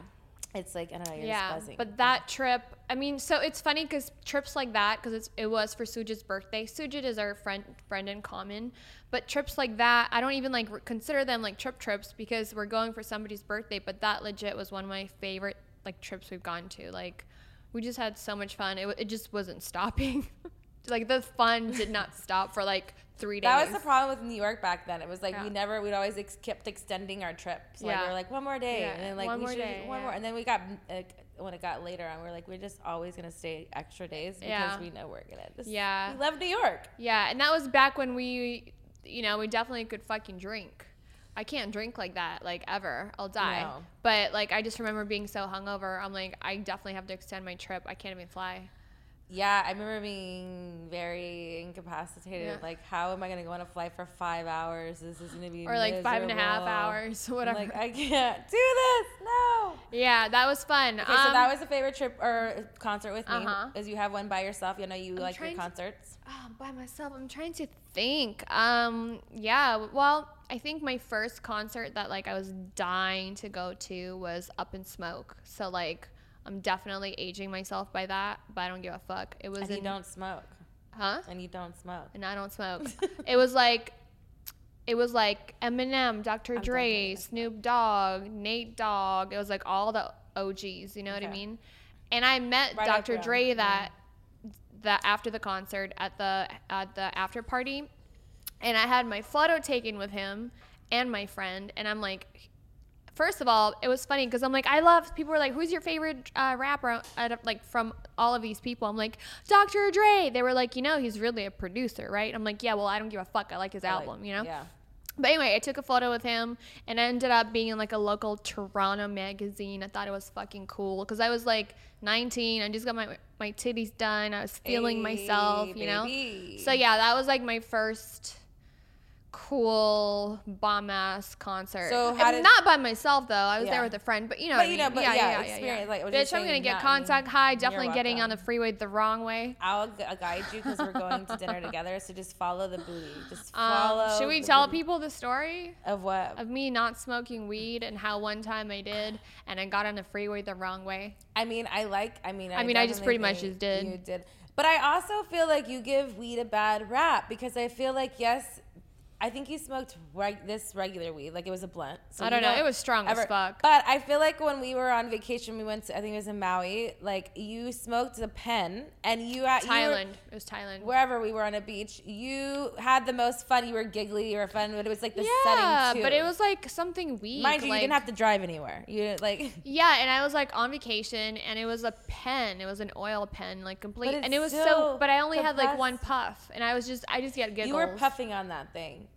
It's like I don't know. You're yeah, just buzzing. but that trip, I mean, so it's funny because trips like that, because it was for Sujit's birthday. Sujit is our friend, friend in common, but trips like that, I don't even like consider them like trip trips because we're going for somebody's birthday. But that legit was one of my favorite like trips we've gone to. Like, we just had so much fun. It, it just wasn't stopping. like the fun did not stop for like three days. That was the problem with New York back then. It was like Yeah. we never, we'd always ex- kept extending our trips. Like we Yeah. were like one more day, Yeah, and then like one we more should day, one yeah. more, and then we got like, when it got later on, we are like we're just always gonna stay extra days because Yeah. we know we're gonna. Just, Yeah. we love New York. Yeah, and that was back when we, you know, we definitely could fucking drink. I can't drink like that, like ever. I'll die. No. But like, I just remember being so hungover. I'm like, I definitely have to extend my trip. I can't even fly. Yeah, I remember being very incapacitated. Yeah. Like, how am I gonna go on a flight for five hours? This is gonna be Or like five and a half miserable. hours, I'm whatever. Like I can't do this. No. yeah, that was fun. Okay, so that was a favorite trip or concert with me. Uh-huh. Is you have one by yourself? You know you like your trying to- concerts. Oh, by myself. I'm trying to think. Um, yeah. Well, I think my first concert that like I was dying to go to was Up in Smoke. So like, I'm definitely aging myself by that, but I don't give a fuck. It was And you don't smoke. huh? And you don't smoke. And I don't smoke. it was like, it was like Eminem, Dr. I'm Dre, Snoop Dogg, Nate Dogg. It was like all the OGs. You know what I mean? And I met Right Dr. Dre yeah. that that after the concert at the at the after party, and I had my photo taken with him and my friend, and I'm like. First of all, it was funny because I'm like, I love. People were like, "Who's your favorite uh, rapper?" Like from all of these people, I'm like, Dr. Dre. They were like, you know, he's really a producer, right? I'm like, yeah. Well, I don't give a fuck. I like his Like, album, you know. Yeah. But anyway, I took a photo with him and I ended up being in like a local Toronto magazine. I thought it was fucking cool because I was like 19. I just got my my titties done. I was feeling myself, Hey, you know. So yeah, that was like my first cool bomb ass concert. So how did- not by myself though. I was Yeah. there with a friend, but you know, But you I know, mean. but yeah, experience, like, what you're Bitch, I'm gonna get contact high. Definitely getting on the freeway the wrong way. I'll gu- guide you because we're going to dinner together. So just follow the booty. Just Um, follow. should we tell booty. people the story? of what? of me not smoking weed and how one time I did and I got on the freeway the wrong way. I mean, I like. I mean, I mean, I just pretty much just did. You did, but I also feel like you give weed a bad rap because I feel like yes, I think you smoked reg- this regular weed, like it was a blunt. So I don't know, it was strong as fuck. But I feel like when we were on vacation, we went to I think it was in Maui. Like you smoked a pen, and you at you were- Thailand. it was Thailand. wherever we were on a beach, you had the most fun. You were giggly, you were fun, but it was like the yeah, setting too. but it was like something weak. mind you, like, you didn't have to drive anywhere. You like. Yeah, and I was like on vacation, and it was a pen. It was an oil pen, like complete. And it was so. But I only had like one puff, and I was just. I just get giggles. You were puffing on that thing.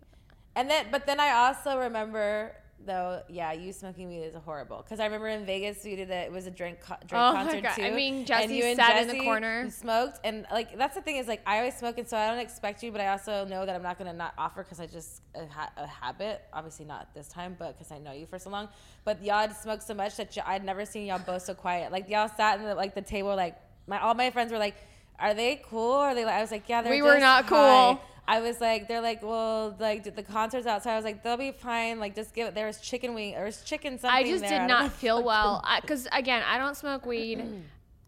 And then, but then I also remember, though, yeah, you smoking weed is horrible. Because I remember in Vegas, we did a, it was a drink, co- drink Oh concert too. I mean, Jesse you and sat in the Jesse corner. smoked. And like, that's the thing is like, I always smoke, and so I don't expect you, but I also know that I'm not going to not offer because I just, a, ha- a habit. Obviously not this time, but because I know you for so long. But y'all had smoked so much that y- I'd never seen y'all both so quiet. Like, y'all sat in the, like the table, like, my all my friends were like, are they cool? Or are they like, I was like, yeah, they're We were not high." cool. I was like, they're like, well, like the concert's outside. I was like, they'll be fine. Like, just give. There was chicken wing. There was chicken something. I just there. did don't feel well because again, I don't smoke weed.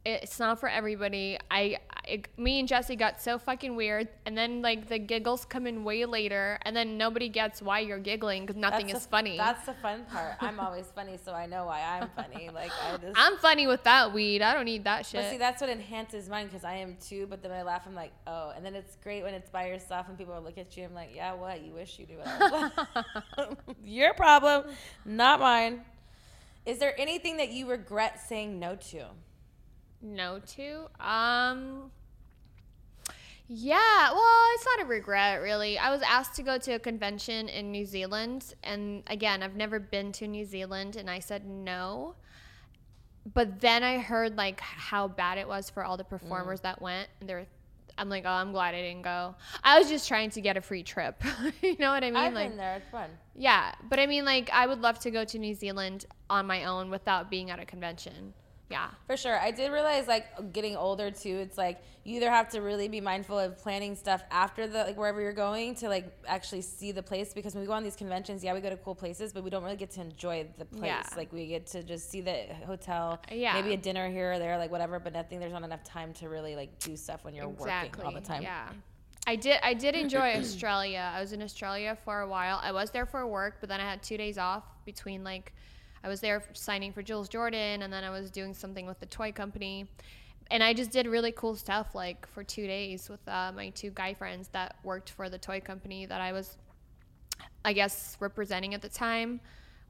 It's not for everybody. I, I, me and Jesse got so fucking weird, and then like the giggles come in way later, and then nobody gets why you're giggling because nothing That's is the- funny. That's the fun part. I'm always funny, so I know why I'm funny. Like I just. I'm funny with that weed. I don't need that shit. but see, that's what enhances mine because I am too. But then I laugh. I'm like, oh, and then it's great when it's by yourself and people look at you. I'm like, yeah, what? You wish you knew what Your problem, not mine. Is there anything that you regret saying no to? No to. Um. Yeah, well, it's not a regret really. I was asked to go to a convention in New Zealand, and again, I've never been to New Zealand, and I said no. But then I heard like how bad it was for all the performers that went, and they're. I'm like, oh, I'm glad I didn't go. I was just trying to get a free trip. you know what I mean? I've like, been there. It's fun. yeah, but I mean, like, I would love to go to New Zealand on my own without being at a convention. Yeah. For sure. I did realize like getting older too, it's like you either have to really be mindful of planning stuff after the like wherever you're going to like actually see the place because when we go on these conventions, yeah, we go to cool places, but we don't really get to enjoy the place. Yeah. Like we get to just see the hotel, Yeah. maybe a dinner here or there, like whatever, but nothing there's not enough time to really like do stuff when you're working all the time. Yeah. I did I did enjoy Australia. I was in Australia for a while. I was there for work, but then I had 2 days off between like I was there signing for Jules Jordan and then I was doing something with the toy company. and I just did really cool stuff like for two days with uh, my two guy friends that worked for the toy company that I was, I guess, representing at the time,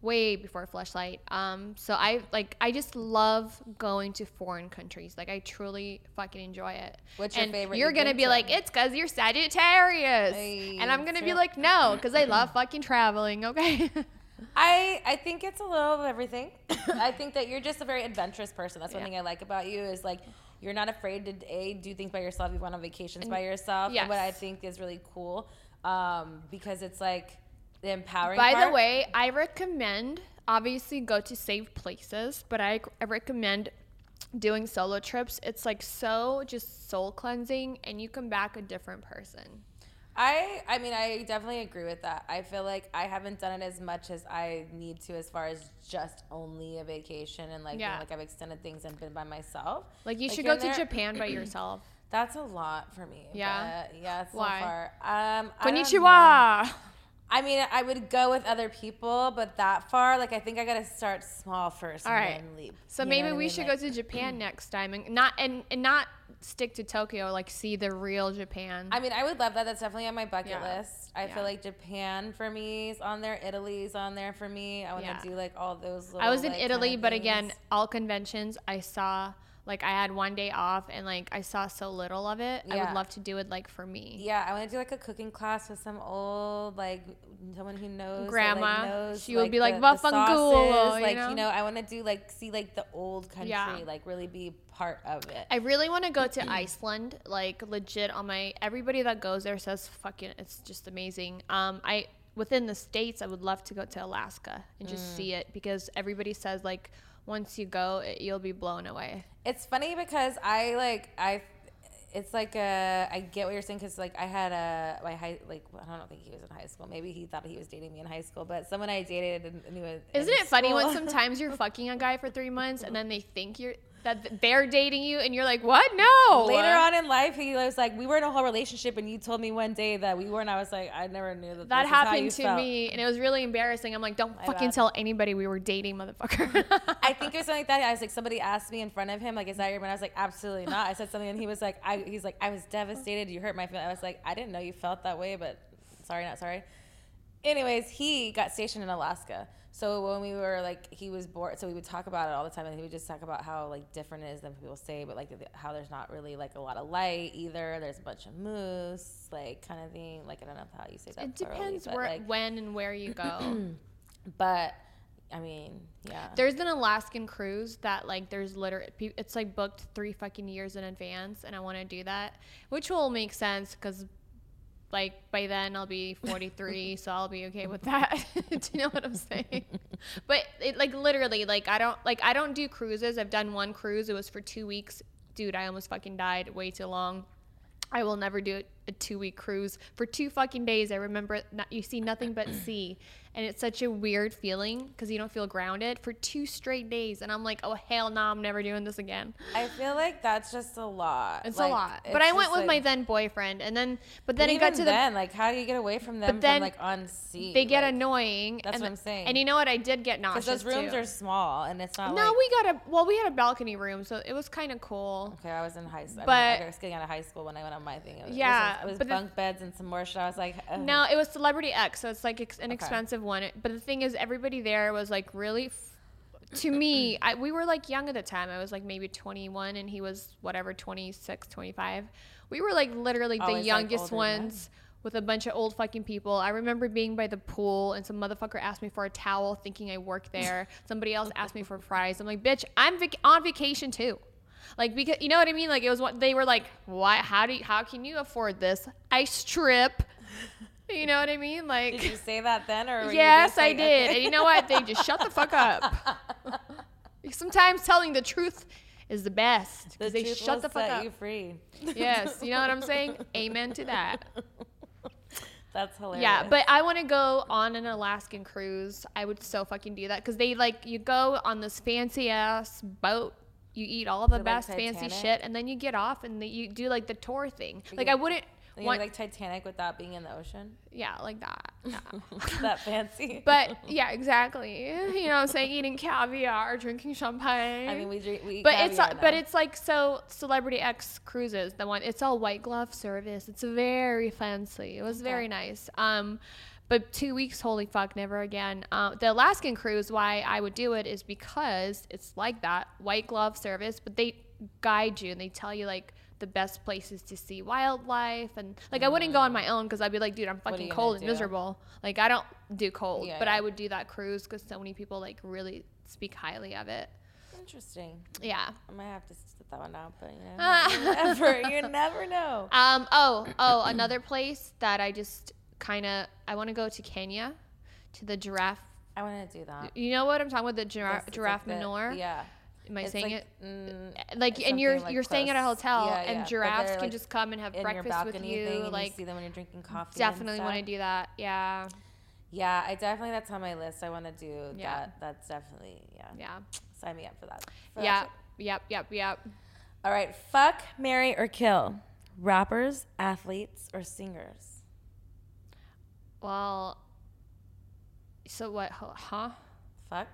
way before Fleshlight. Um, so I like I just love going to foreign countries. Like I truly fucking enjoy it. What's your and favorite You're gonna be like, it's because you're Sagittarius, Hey, and I'm gonna be like, no, because I love fucking traveling. Okay. I I think it's a little of everything. I think that you're just a very adventurous person. That's one Yeah. thing I like about you is like you're not afraid to a do things by yourself. You went on vacations by yourself. And what I think is really cool, um, because it's like the empowering. By the way, I recommend obviously go to safe places, but I, I recommend doing solo trips. It's like so just soul cleansing, and you come back a different person. I I mean I definitely agree with that. I feel like I haven't done it as much as I need to as far as just only a vacation and like Yeah. like I've extended things and been by myself. Like you should go to there- Japan by yourself. That's a lot for me. Yeah? but yeah. So Why? far, um, I don't know. Konnichiwa. I mean, I would go with other people, but that far, like I think I gotta start small first All and right. then leap. So You maybe what I we mean? should Like- go to Japan next time and not and, and not stick to Tokyo. Like see the real Japan. I mean, I would love that. That's definitely on my bucket Yeah. list. I Yeah. feel like Japan for me is on there. Italy's on there for me. I want to Yeah. do like all those. Little, I was in like, Italy, kinda but again, all conventions I saw like I had one day off and like I saw so little of it. I would love to do it like for me. Yeah, I want to do like a cooking class with some old like someone who knows that, Grandma. like, knows, She would be like, "Vafanculo," sauces, you like know? you know, I want to do like see like the old country, Yeah. like really be part of it. I really want to go to Iceland, like legit on my everybody that goes there says fucking it's just amazing. Um I within the states I would love to go to Alaska and Mm. just see it because everybody says like once you go it, you'll be blown away. It's funny because I like I. It's like uh, I get what you're saying because like I had a my high like I don't think he was in high school. Maybe he thought he was dating me in high school, but someone I dated and knew Isn't it funny when sometimes you're fucking a guy for 3 months and then they think you're that they're dating you and you're like, "What? No." Later on in life, he was like, "We were in a whole relationship, and you told me one day that we weren't." I was like, "I never knew that." that this is how you happened to felt." me and it was really embarrassing. I'm like, "Don't My fucking bad. tell anybody we were dating, motherfucker." I think it was something like that. I was like, somebody asked me in front of him, like, "Is that your man?" I was like, "Absolutely not." I said something, and he was like, "I." He's like, "I was devastated. You hurt my feelings." I was like, "I didn't know you felt that way, but sorry, not sorry." Anyways, he got stationed in Alaska. So when we were like, he was bored. So we would talk about it all the time, and he would just talk about how like different it is than people say, but like how there's not really like a lot of light either. There's a bunch of moose, like kind of thing. Like I don't know how you say that. it thoroughly, depends where like, when and where you go. but I mean, yeah. There's an Alaskan cruise that like there's literally it's like booked three fucking years in advance, and I want to do that, which will make sense because like by then I'll be 43, so I'll be okay with that. do you know what I'm saying? but it like literally like I don't like I don't do cruises. I've done one cruise. It was for two weeks. Dude, I almost fucking died. Way too long. I will never do a two week cruise for two fucking days. I remember not, you see nothing but sea, and it's such a weird feeling because you don't feel grounded for two straight days. And I'm like, oh hell no, I'm never doing this again. I feel like that's just a lot. It's Like, a lot. it's But I went with my then boyfriend, and then but But then it even got to the then, like, how do you get away from them? then from, like on sea. they get like, annoying. That's and what I'm saying. And you know what? I did get Because nauseous those rooms too. are small, and it's not no, like. we got a well, we had a balcony room, so it was kind of cool. Okay, I was in high school. I, But- mean, I was getting out of high school when I went on my thing. It was, Yeah, it was, it was but the- bunk beds and some more shit. I was like, ugh. No, it was Celebrity X, so it's like an expensive one. But the thing is, everybody there was like really. F- to me, I, we were like young at the time. I was like maybe 21, and he was whatever 26, 25. We were like literally the Always, like, youngest men. ones with a bunch of old fucking people. I remember being by the pool, and some motherfucker asked me for a towel, thinking I worked there. Somebody else asked me for fries. I'm like, bitch, I'm vac- on vacation too. Like because you know what I mean? Like it was what they were like, why? How do you, how can you afford this? I strip. You know what I mean? Like Did you say that then, or yes, I like, did. okay? And you know what? They just shut the fuck up. Sometimes telling the truth is the best The because they truth shut the fuck set up. you free. Yes, you know what I'm saying? Amen to that. That's hilarious. Yeah, but I want to go on an Alaskan cruise. I would so fucking do that because they like you go on this fancy ass boat. You eat all the it like best fancy shit, and then you get off and you do like the tour thing. Like I wouldn't Like, One- like Titanic without being in the ocean. yeah, like that. Yeah. that fancy. but yeah, exactly. You know, saying eating caviar, drinking champagne. I mean, we drink. We but it's caviar but it's like so Celebrity X cruises the one it's all white glove service. It's very fancy. It was very nice. Um, but two weeks, holy fuck, never again. Uh, the Alaskan cruise, why I would do it is because it's like that white glove service, but they guide you and they tell you like the best places to see wildlife and like I wouldn't go on my own because I'd be like, dude, I'm fucking cold and do? miserable. Like I don't do cold, Yeah, but yeah. I would do that cruise because so many people like really speak highly of it. interesting. Yeah. I might have to sit that one out, but you know, you never, you never know. Um. Oh. Oh. Another place that I just kind of I want to go to Kenya, to the giraffe. I want to do that. You know what I'm talking about? The giraffe, giraffe like the- manure. Yeah. Am I It's saying like, it? mm, Like, and you're like, you're staying at a hotel, Yeah, and yeah, giraffes can like, just come and have breakfast with you. thing, and you like, see them when you're drinking coffee. definitely want to do that. Yeah. Yeah, I definitely that's on my list. I want to do Yeah. that. That's definitely yeah. Yeah. Sign me up for that. For Yeah. shit. Yep. Yep. Yep. All right. Fuck, marry, or kill. Rappers, athletes, or singers. Well. So what? Huh? Fuck,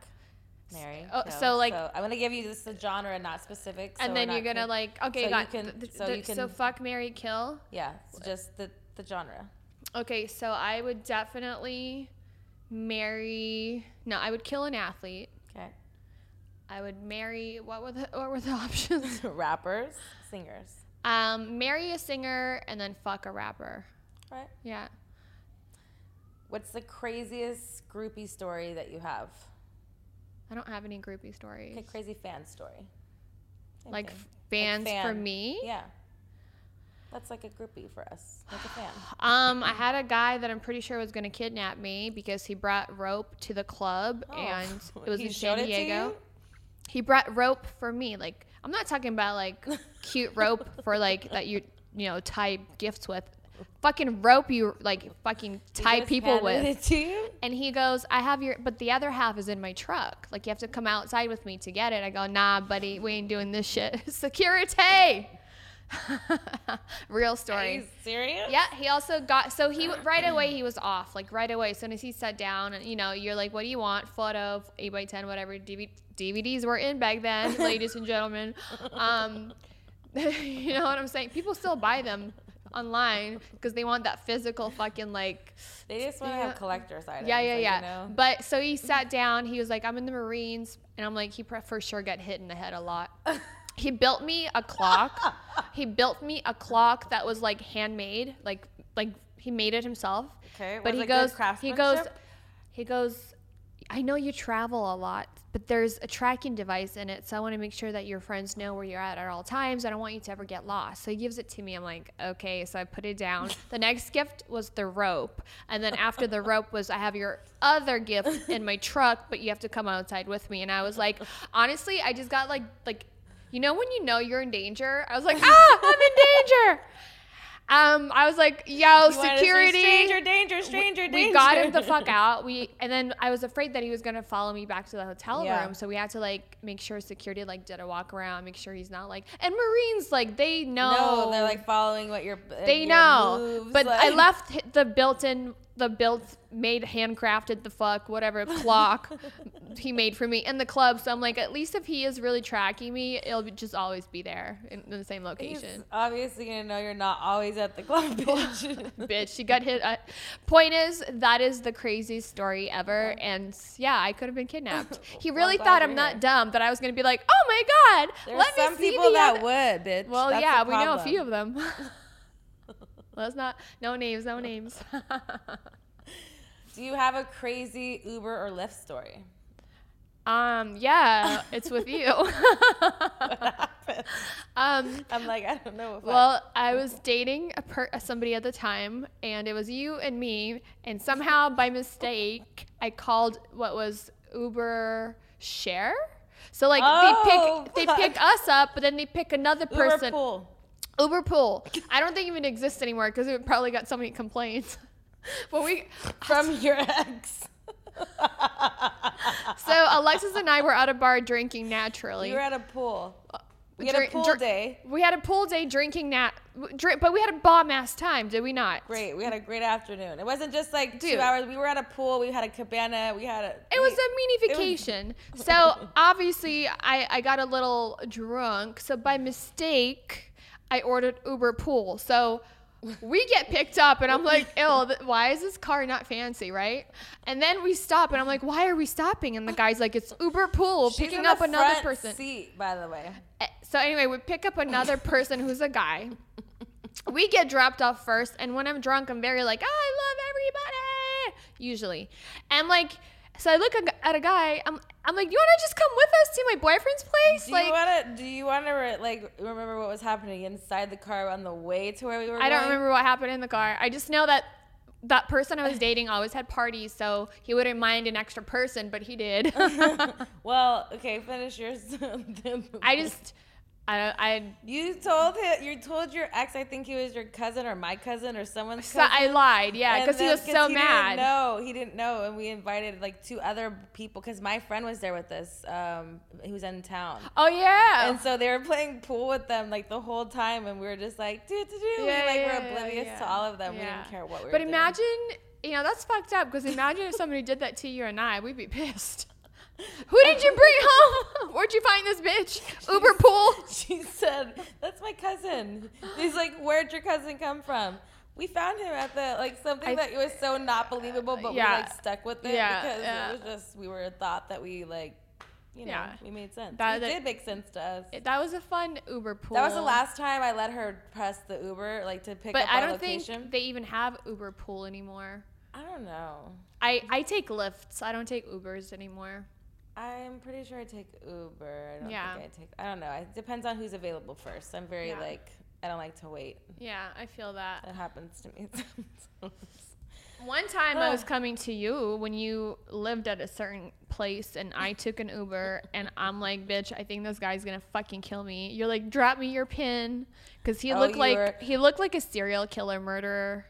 marry. oh, kill. so, like- I'm gonna give you this the genre and not specifics. and then you're gonna like okay, so you can- th- so th- you can- so fuck, Mary, kill. yeah, it's just the the genre. Okay, so I would definitely marry. No, I would kill an athlete. Okay. I would marry. What were the What were the options? Rappers, singers. um, marry a singer and then fuck a rapper. Right. Yeah. What's the craziest groupie story that you have? I don't have any groupie stories. Okay, crazy fan story. Same like thing. fans for fan. me. Yeah. That's like a groupie for us, like a fan. Um, I had a guy that I'm pretty sure was gonna kidnap me because he brought rope to the club Oh. and it was He in San Diego. He brought rope for me. Like I'm not talking about like cute rope for like that you you know tie gifts with. Fucking rope you like fucking tie people with. it to you? And he goes, I have your, but the other half is in my truck. Like, you have to come outside with me to get it. I go, nah, buddy, we ain't doing this shit. Security! Real Are story. you serious? Yeah, he also got, so he, right away, he was off. Like, right away. As soon as he sat down, and, you know, you're like, what do you want? Photo, 8 by 10 whatever. DV- DVDs were in back then, ladies and gentlemen. Um, you know what I'm saying? People still buy them online because they want that physical fucking, like, They just want to Yeah. have collector's items. yeah, yeah, like, yeah. You know? But so he sat down. He was like, "I'm in the Marines," and I'm like, "He for sure got hit in the head a lot." he built me a clock. he built me a clock that was like handmade, like like he made it himself. Okay, But he goes, he goes, he goes. I know you travel a lot, but there's a tracking device in it, so I want to make sure that your friends know where you're at at all times. I don't want you to ever get lost. So he gives it to me. I'm like, okay. So I put it down. the next gift was the rope, and then after the rope was I have your other gift in my truck, but you have to come outside with me. And I was like, honestly, I just got like like, you know when you know you're in danger. I was like, ah, I'm in danger. Um, I was like, yo, You wanted to say, security Stranger danger, stranger danger. we got him the fuck out. We and then I was afraid that he was gonna follow me back to the hotel Yeah. room, so we had to like make sure security like did a walk around, make sure he's not like. And Marines like they know. No, they're like following what you're. they your know. moves, but I left the built-in, the built made handcrafted the fuck whatever clock he made for me in the club. So I'm like, at least if he is really tracking me, it'll be, just always be there in, in the same He's location. obviously gonna know you're not always at the club, bitch. bitch. She got hit. Uh, point is, that is the craziest story ever. And yeah, I could have been kidnapped. He really thought I'm not here. dumb, that I was going to be like, oh my God, There's let me some see people that other-" would, bitch. Well, That's yeah, we know a few of them. Let's not, no names, no names. Do you have a crazy Uber or Lyft story? um, yeah, it's with you. um, I'm like, I don't know Well, I was dating a per- somebody at the time, and it was you and me, and somehow by mistake, I called what was Uber Share. So like Oh, they pick fuck. they pick us up, but then they pick another I, Uber person. pool. Uber Pool. I don't think it even exists anymore because it probably got so many complaints. but we from your ex. so Alexis and I were at a bar drinking naturally. You were at a pool. We had a pool drink- day. We had a pool day drinking nat, drink, but we had a bomb ass time, did we not? Great. We had a great afternoon. It wasn't just like two hours. We were at a pool. We had a cabana. We had a. It was a mini was- vacation. so obviously, I, I got a little drunk. So by mistake, I ordered Uber Pool. So we get picked up, and I'm like, ill, why is this car not fancy, right?" And then we stop, and I'm like, "Why are we stopping?" And the guy's like, "It's Uber Pool, She's picking in up the another person." Seat, by the way. Eh, So anyway, we pick up another person who's a guy. We get dropped off first, and when I'm drunk, I'm very like, I love everybody, usually. And like, so I look at a guy. I'm, I'm like, you want to just come with us to my boyfriend's place? Do like, you want to? Do you want to re- like remember what was happening inside the car on the way to where we were? I don't remember what happened in the car. I just know that that person I was dating always had parties, so he wouldn't mind an extra person, but he did. Well, okay, finish yours. I just, I, I You told him. You told your ex. I think he was your cousin or my cousin or someone's So cousin. I lied, yeah, because he was so he mad. Didn't. He didn't know, and we invited like two other people because my friend was there with us. Um, he was in town. Oh yeah. And so they were playing pool with them like the whole time, and we were just like, do do do. Yeah, we like yeah, were yeah, oblivious yeah. to all of them. We didn't care what we were But doing. imagine, you know, that's fucked up because imagine if somebody did that to you and I, we'd be pissed. Who did you bring home? Where'd you find this bitch? Uber pool? She said, "That's my cousin." He's like, "Where'd your cousin come from?" We found him at the like something I- that was so not believable, but Yeah. we like stuck with it Yeah, because yeah. it was just we were a thought that we like, you know, Yeah. we made sense. That- it that- did make sense to us. That was a fun Uber pool. that was the last time I let her press the Uber, like to pick But up I don't location. think they even have Uber pool anymore. I don't know. I, I take Lyfts. I don't take Ubers anymore. I'm pretty sure I take Uber. I don't Yeah. think I take. I don't know. It depends on who's available first. I'm very Yeah. like. I don't like to wait. Yeah, I feel that. That happens to me sometimes. One time I oh. was coming to you when you lived at a certain place and I took an Uber and I'm like, bitch, I think this guy's gonna fucking kill me. You're like, drop me your pin. Cause he Oh, looked like were- he looked like a serial killer murderer.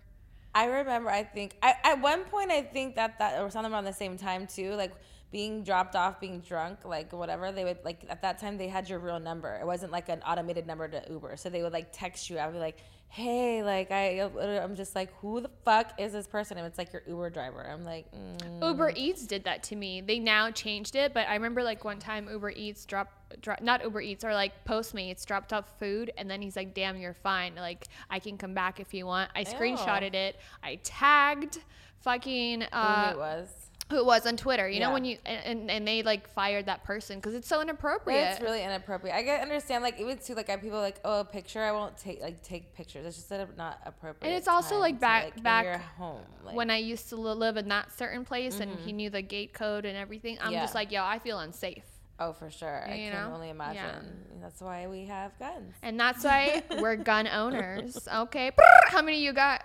I remember. I think I, at one point I think that that or something around the same time too. Like being dropped off, being drunk, like whatever. They would like at that time they had your real number. It wasn't like an automated number to Uber. So they would like text you. I'd be like, hey, like I, I'm just like, who the fuck is this person? And it's like your Uber driver. I'm like, mm. Uber Eats did that to me. They now changed it, but I remember like one time Uber Eats dropped, drop, not Uber Eats or like Postmates dropped off food, and then he's like, "Damn, you're fine. Like I can come back if you want." I screenshotted it. I tagged fucking who uh, it was. Who it was on Twitter. You know when you and, and, they like fired that person because it's so inappropriate. it's really inappropriate. I get understand like even too like I have people like oh a picture I won't take like take pictures. It's just not appropriate. And it's also, like, to, back- like, back home. Like, when I used to live in that certain place and he knew the gate code and everything, I'm Mm-hmm. Yeah. just like, yo, I feel unsafe. oh for sure I You can know? only Yeah. imagine. That's why we have guns. And that's why we're gun owners. Okay. How many you got?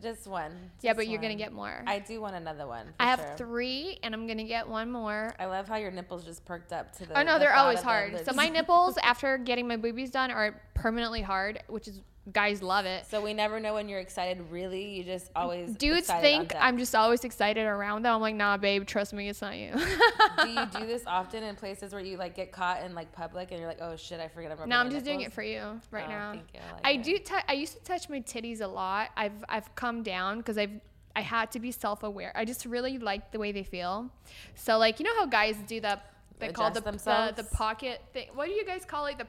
Just one. Yeah, just but you're gonna get more. I do want another one. for I have sure. three, and I'm gonna get one more. I love how your nipples just perked up to the. Oh no, the they're always hard. So my nipples after getting my boobies done are permanently hard, which is guys love it. So we never know when you're excited. Really, you just always. Dudes think. I'm just always excited around them. I'm like, nah, babe, trust me, it's not you. do you do this often in places where you like get caught in like public and you're like, oh shit, I forget I'm no, I'm just doing it for you right Oh, now. you. I like I do. T- I used to touch my titties a lot. I've I've come down because I've I had to be self aware. I just really like the way they feel. So like you know how guys do that. They call the, the the pocket thing. What do you guys call it? The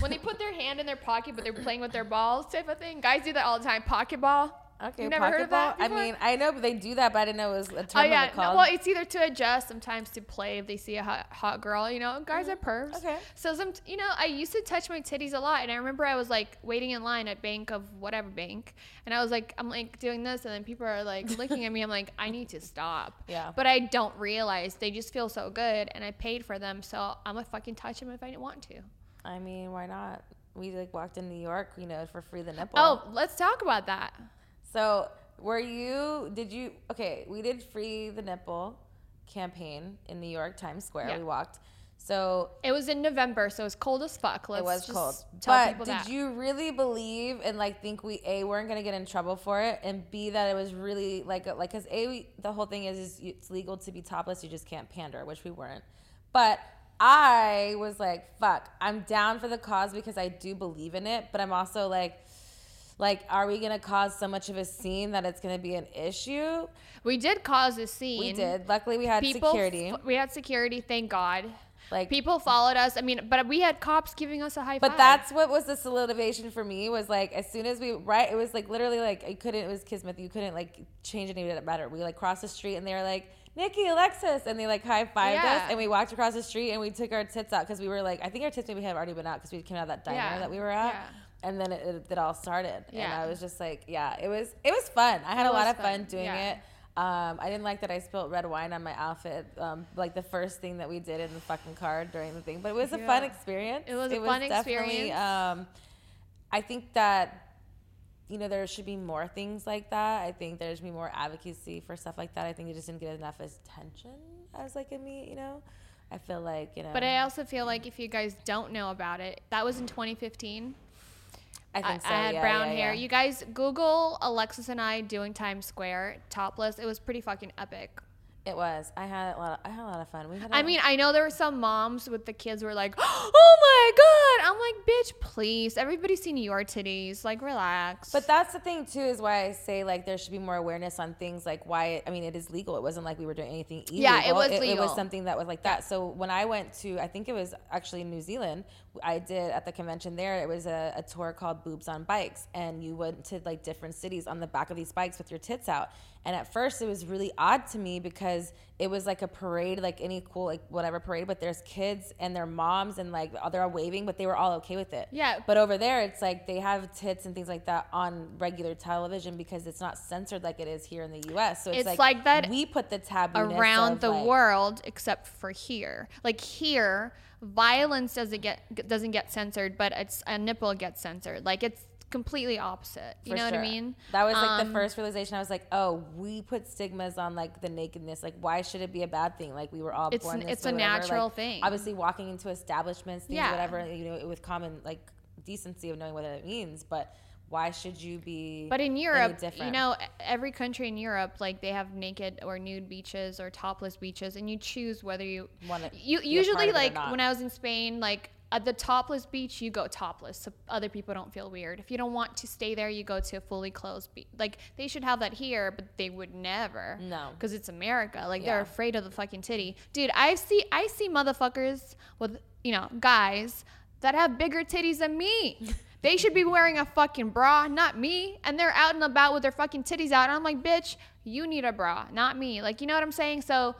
when they put their hand in their pocket but they're playing with their balls type of thing. Guys do that all the time. Pocket ball. Okay, You've never heard of that I mean, I know, but they do that, but I didn't know it was a term Oh of yeah, no, well it's either to adjust, sometimes to play if they see a hot, hot girl. You know, guys are pervs. Mm-hmm. Okay. So some, you know, I used to touch my titties a lot, and I remember I was like waiting in line at bank of whatever bank, and I was like, I'm like doing this, and then people are like looking at me. I'm like, I need to stop. Yeah. But I don't realize they just feel so good, and I paid for them, so I'm gonna fucking touch them if I want to. I mean, why not? We like walked in New York, you know, for free the nipple. Oh, let's talk about that. So were you? Did you? Okay, we did free the nipple campaign in New York Times Square. Yeah. We walked. So It was in November, so it was cold as fuck. Let's it was just cold. Tell but people did that. you really believe and like think we a weren't gonna get in trouble for it, and b that it was really like like because a we, the whole thing is is it's legal to be topless, you just can't pander, which we weren't. But I was like, fuck, I'm down for the cause because I do believe in it, but I'm also like, like, are we gonna cause so much of a scene that it's gonna be an issue? We did cause a scene. We did. Luckily, we had People, security. f- we had security. Thank God. Like People followed us. I mean, but we had cops giving us a high five. But that's what was the solidification for me was like as soon as we right it was like literally like I couldn't it was kismet you couldn't like change any of it better. We like crossed the street and they were like Nikki Alexis and they like high fived Yeah. us and we walked across the street and we took our tits out because we were like I think our tits maybe had already been out because we came out of that diner Yeah. that we were at. Yeah. And then it, it, it all started, and I was just like, "Yeah, it was. It was fun. I had It a lot of fun, fun. doing Yeah. it. Um, I didn't like that I spilled red wine on my outfit, um, like the first thing that we did in the fucking car during the thing. But it was a fun experience. It was a fun definitely, experience. Um, I think that you know there should be more things like that. I think there should be more advocacy for stuff like that. I think it just didn't get enough attention as like a me. You know, I feel like you know. But I also feel like if you guys don't know about it, that was in 2015. I think so. I had yeah, brown yeah, hair. yeah. You guys Google Alexis and I doing Times Square topless. It was pretty fucking epic. It was. I had a lot. Of, I had a lot of fun. We had. I mean, I know there were some moms with the kids who were like, "Oh my god!" I'm like, "Bitch, please! Everybody's seen your titties. Like, relax." But that's the thing too, is why I say like there should be more awareness on things like why. It, I mean, it is legal. It wasn't like we were doing anything illegal. Yeah, it was It, legal. was something that was like that. So when I went to, I think it was actually in New Zealand. I did at the convention there. It was a, a tour called Boobs on Bikes, and you went to like different cities on the back of these bikes with your tits out. And at first, it was really odd to me because it was like a parade, like any cool, like whatever parade. But there's kids and their moms, and like they're all waving, but they were all okay with it. Yeah. But over there, it's like they have tits and things like that on regular television because it's not censored like it is here in the U.S. So it's, It's like, like that we put the taboo around the like, world except for here. Like here, violence doesn't get doesn't get censored, but it's a nipple gets censored. Like it's completely opposite. You For know what I mean? That was like the Um, first realization. I was like, oh, we put stigmas on like the nakedness. Like, why should it be a bad thing? Like, we were all It's born an- it's a whatever. natural Like, thing. Obviously, walking into establishments, things, Yeah. whatever, you know, with common like decency of knowing what it means. But why should you be? But in Europe, you know, every country in Europe, like they have naked or nude beaches or topless beaches, and you choose whether you You be a part usually of it or like when I was in Spain, like at the topless beach, you go topless, so other people don't feel weird. If you don't want to stay there, you go to a fully closed beach. Like they should have that here, but they would never. No. because it's America. Like they're afraid of the fucking titty, dude. I see, I see motherfuckers with you know guys that have bigger titties than me. They should be wearing a fucking bra, not me. And they're out and about with their fucking titties out. And I'm like, bitch, you need a bra, not me. Like, you know what I'm saying? So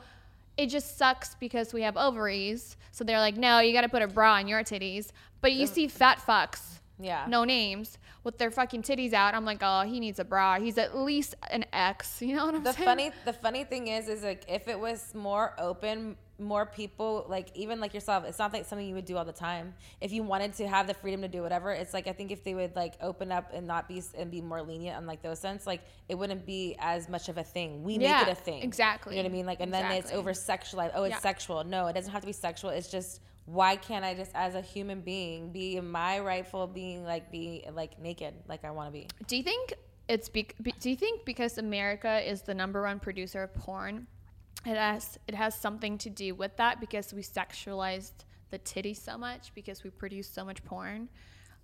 it just sucks because we have ovaries. So they're like, no, you got to put a bra on your titties. But you see fat fucks, yeah, no names, with their fucking titties out. I'm like, oh, he needs a bra. He's at least an X. You know what I'm the saying? funny the funny thing is is like if it was more open more people like even like yourself it's not like something you would do all the time if you wanted to have the freedom to do whatever it's like i think if they would like open up and not be and be more lenient on like those sense like it wouldn't be as much of a thing we Yeah, make it a thing exactly. you know what i mean like and then it's over sexualized oh it's Yeah. sexual no it doesn't have to be sexual it's just why can't i just as a human being be my rightful being like be like naked like i want to be Do you think it's be- do you think because America is the number one producer of porn, it has it has something to do with that because we sexualized the titty so much because we produce so much porn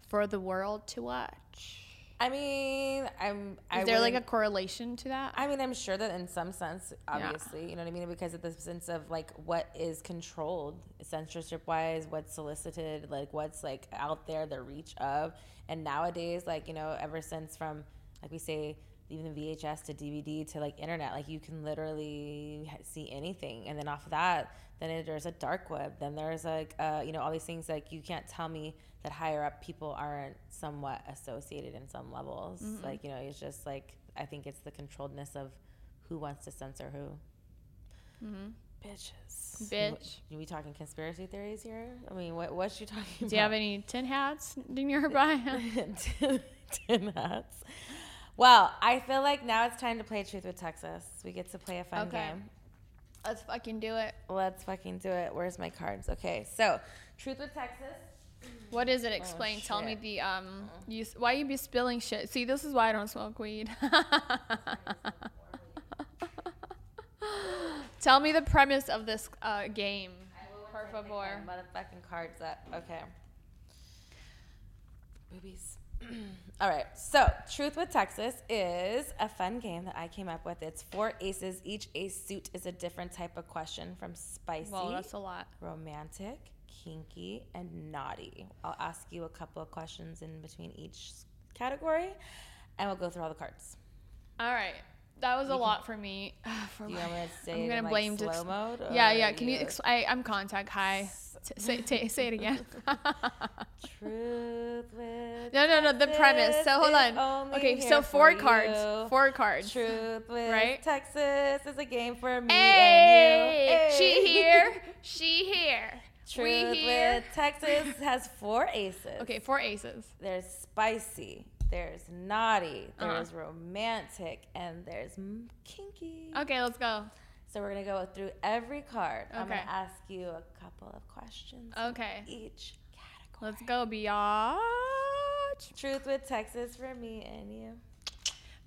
for the world to watch. I mean i'm Is I there like a correlation to that? I mean, I'm sure that in some sense, obviously, you know what I mean? Because of the sense of like what is controlled censorship wise, what's solicited, like what's like out there, the reach of. And nowadays, like, you know, ever since from, like we say, even the VHS to DVD to like internet, like you can literally see anything. And then off of that, then there's a dark web. Then there's like, uh, you know, all these things like you can't tell me that higher up people aren't somewhat associated in some levels. Like, you know, it's just like, I think it's the controlledness of who wants to censor who. hmm Bitches. Bitch. Are we talking conspiracy theories here? I mean, what, what's you talking about? do you have any tin hats in your bio? tin, tin hats. Well, I feel like now it's time to play Truth with Texas. We get to play a fun Okay. game. Let's fucking do it. Let's fucking do it. Where's my cards? Okay, so Truth with Texas. What is it? Explain. Tell me the um. You why you be spilling shit? See, this is why I don't smoke weed. Tell me the premise of this uh, game. Por favor. Motherfucking cards up. Okay. Boobies. All right. So, Truth with Texas is a fun game that I came up with. It's four aces. Each ace suit is a different type of question from spicy, Well, that's a lot. romantic, kinky, and naughty. I'll ask you a couple of questions in between each category, and we'll go through all the cards. All right. That was a lot for me. For you my- want to say I'm gonna in, like, blame slow dis- mode? Yeah, yeah. Can you? you- Ex- I, I'm contact high. T- say, say, say it again. Truth with no, no, no. The premise. So hold Texas is on. Okay, so four cards. you. Four cards. Truth with Right? Texas is a game for me Hey, and you. she here. She here. Truth we here. with Texas has four aces. Okay, four aces. There's spicy. There's naughty. Uh-huh. There's romantic, and there's kinky. Okay, let's go. So we're gonna go through every card. Okay. I'm gonna ask you a couple of questions. Okay. Each category. Let's go, biatch. Truth with Texas for me and you.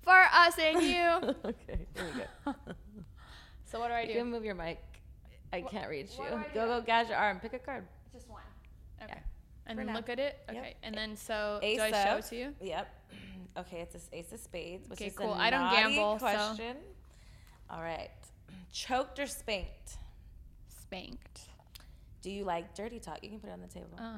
For us and you. okay, here we go. so what do I do? You can move your mic. I can't reach you. Go, go, gouge your arm. Pick a card. Just one. Okay. Yeah. And then now. look at it. Yep. Okay. And then so Ace do I show it to you? Yep. Okay, it's a ace of spades, which Okay, is cool. a I don't gamble, so- question. All right. Choked or spanked? Spanked. Do you like dirty talk? You can put it on the table. Uh,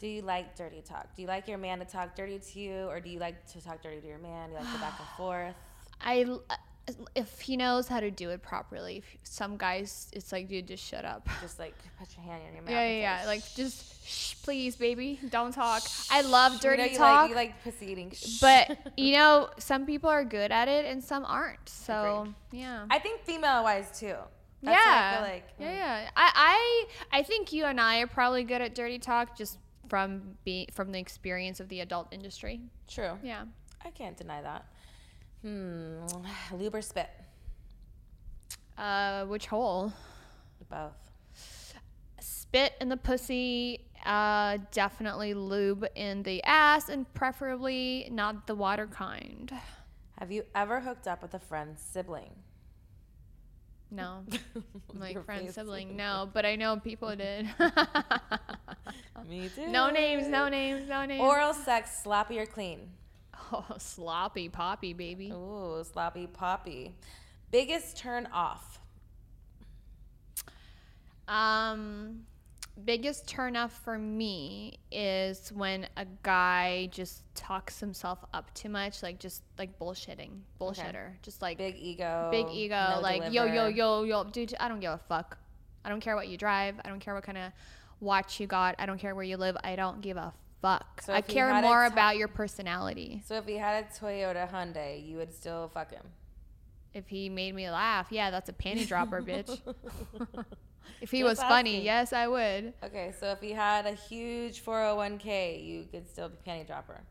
Do you like dirty talk? Do you like your man to talk dirty to you, or do you like to talk dirty to your man? Do you like to back and forth? I uh, if he knows how to do it properly. If some guys, it's like, dude, just shut up. Just like put your hand in your mouth. Yeah, yeah, yeah. Like, just shh, please, baby, don't talk. I love You know dirty you talk, Like, you like pussy eating. But you know, some people are good at it and some aren't. So yeah. I think female wise too. That's what yeah. I feel like. yeah, mm. yeah. I, I, I think you and I are probably good at dirty talk just from be from the experience of the adult industry. True. Yeah. I can't deny that. Hmm. Lube or spit? Uh, which hole? Both. Spit in the pussy. Uh, definitely lube in the ass, and preferably not the water kind. Have you ever hooked up with a friend's sibling? No, my Your friend sibling. No, but I know people did. Me too. no names, no names, no names. Oral sex, sloppy or clean? Oh, sloppy poppy, baby. Ooh, sloppy poppy. Biggest turn off. Um, biggest turn off for me is when a guy just talks himself up too much, like just like bullshitting, bullshitter, just like Big ego. big ego, no like yo yo yo yo, dude. I don't give a fuck. I don't care what you drive. I don't care what kind of watch you got. I don't care where you live. I don't give a fuck. So I care more about your personality. So if he had a Toyota Hyundai, you would still fuck him. If he made me laugh, yeah, that's a panty dropper, bitch. if he Just was funny, yes, I would. Okay, so if he had a huge 401k, you could still be panty dropper.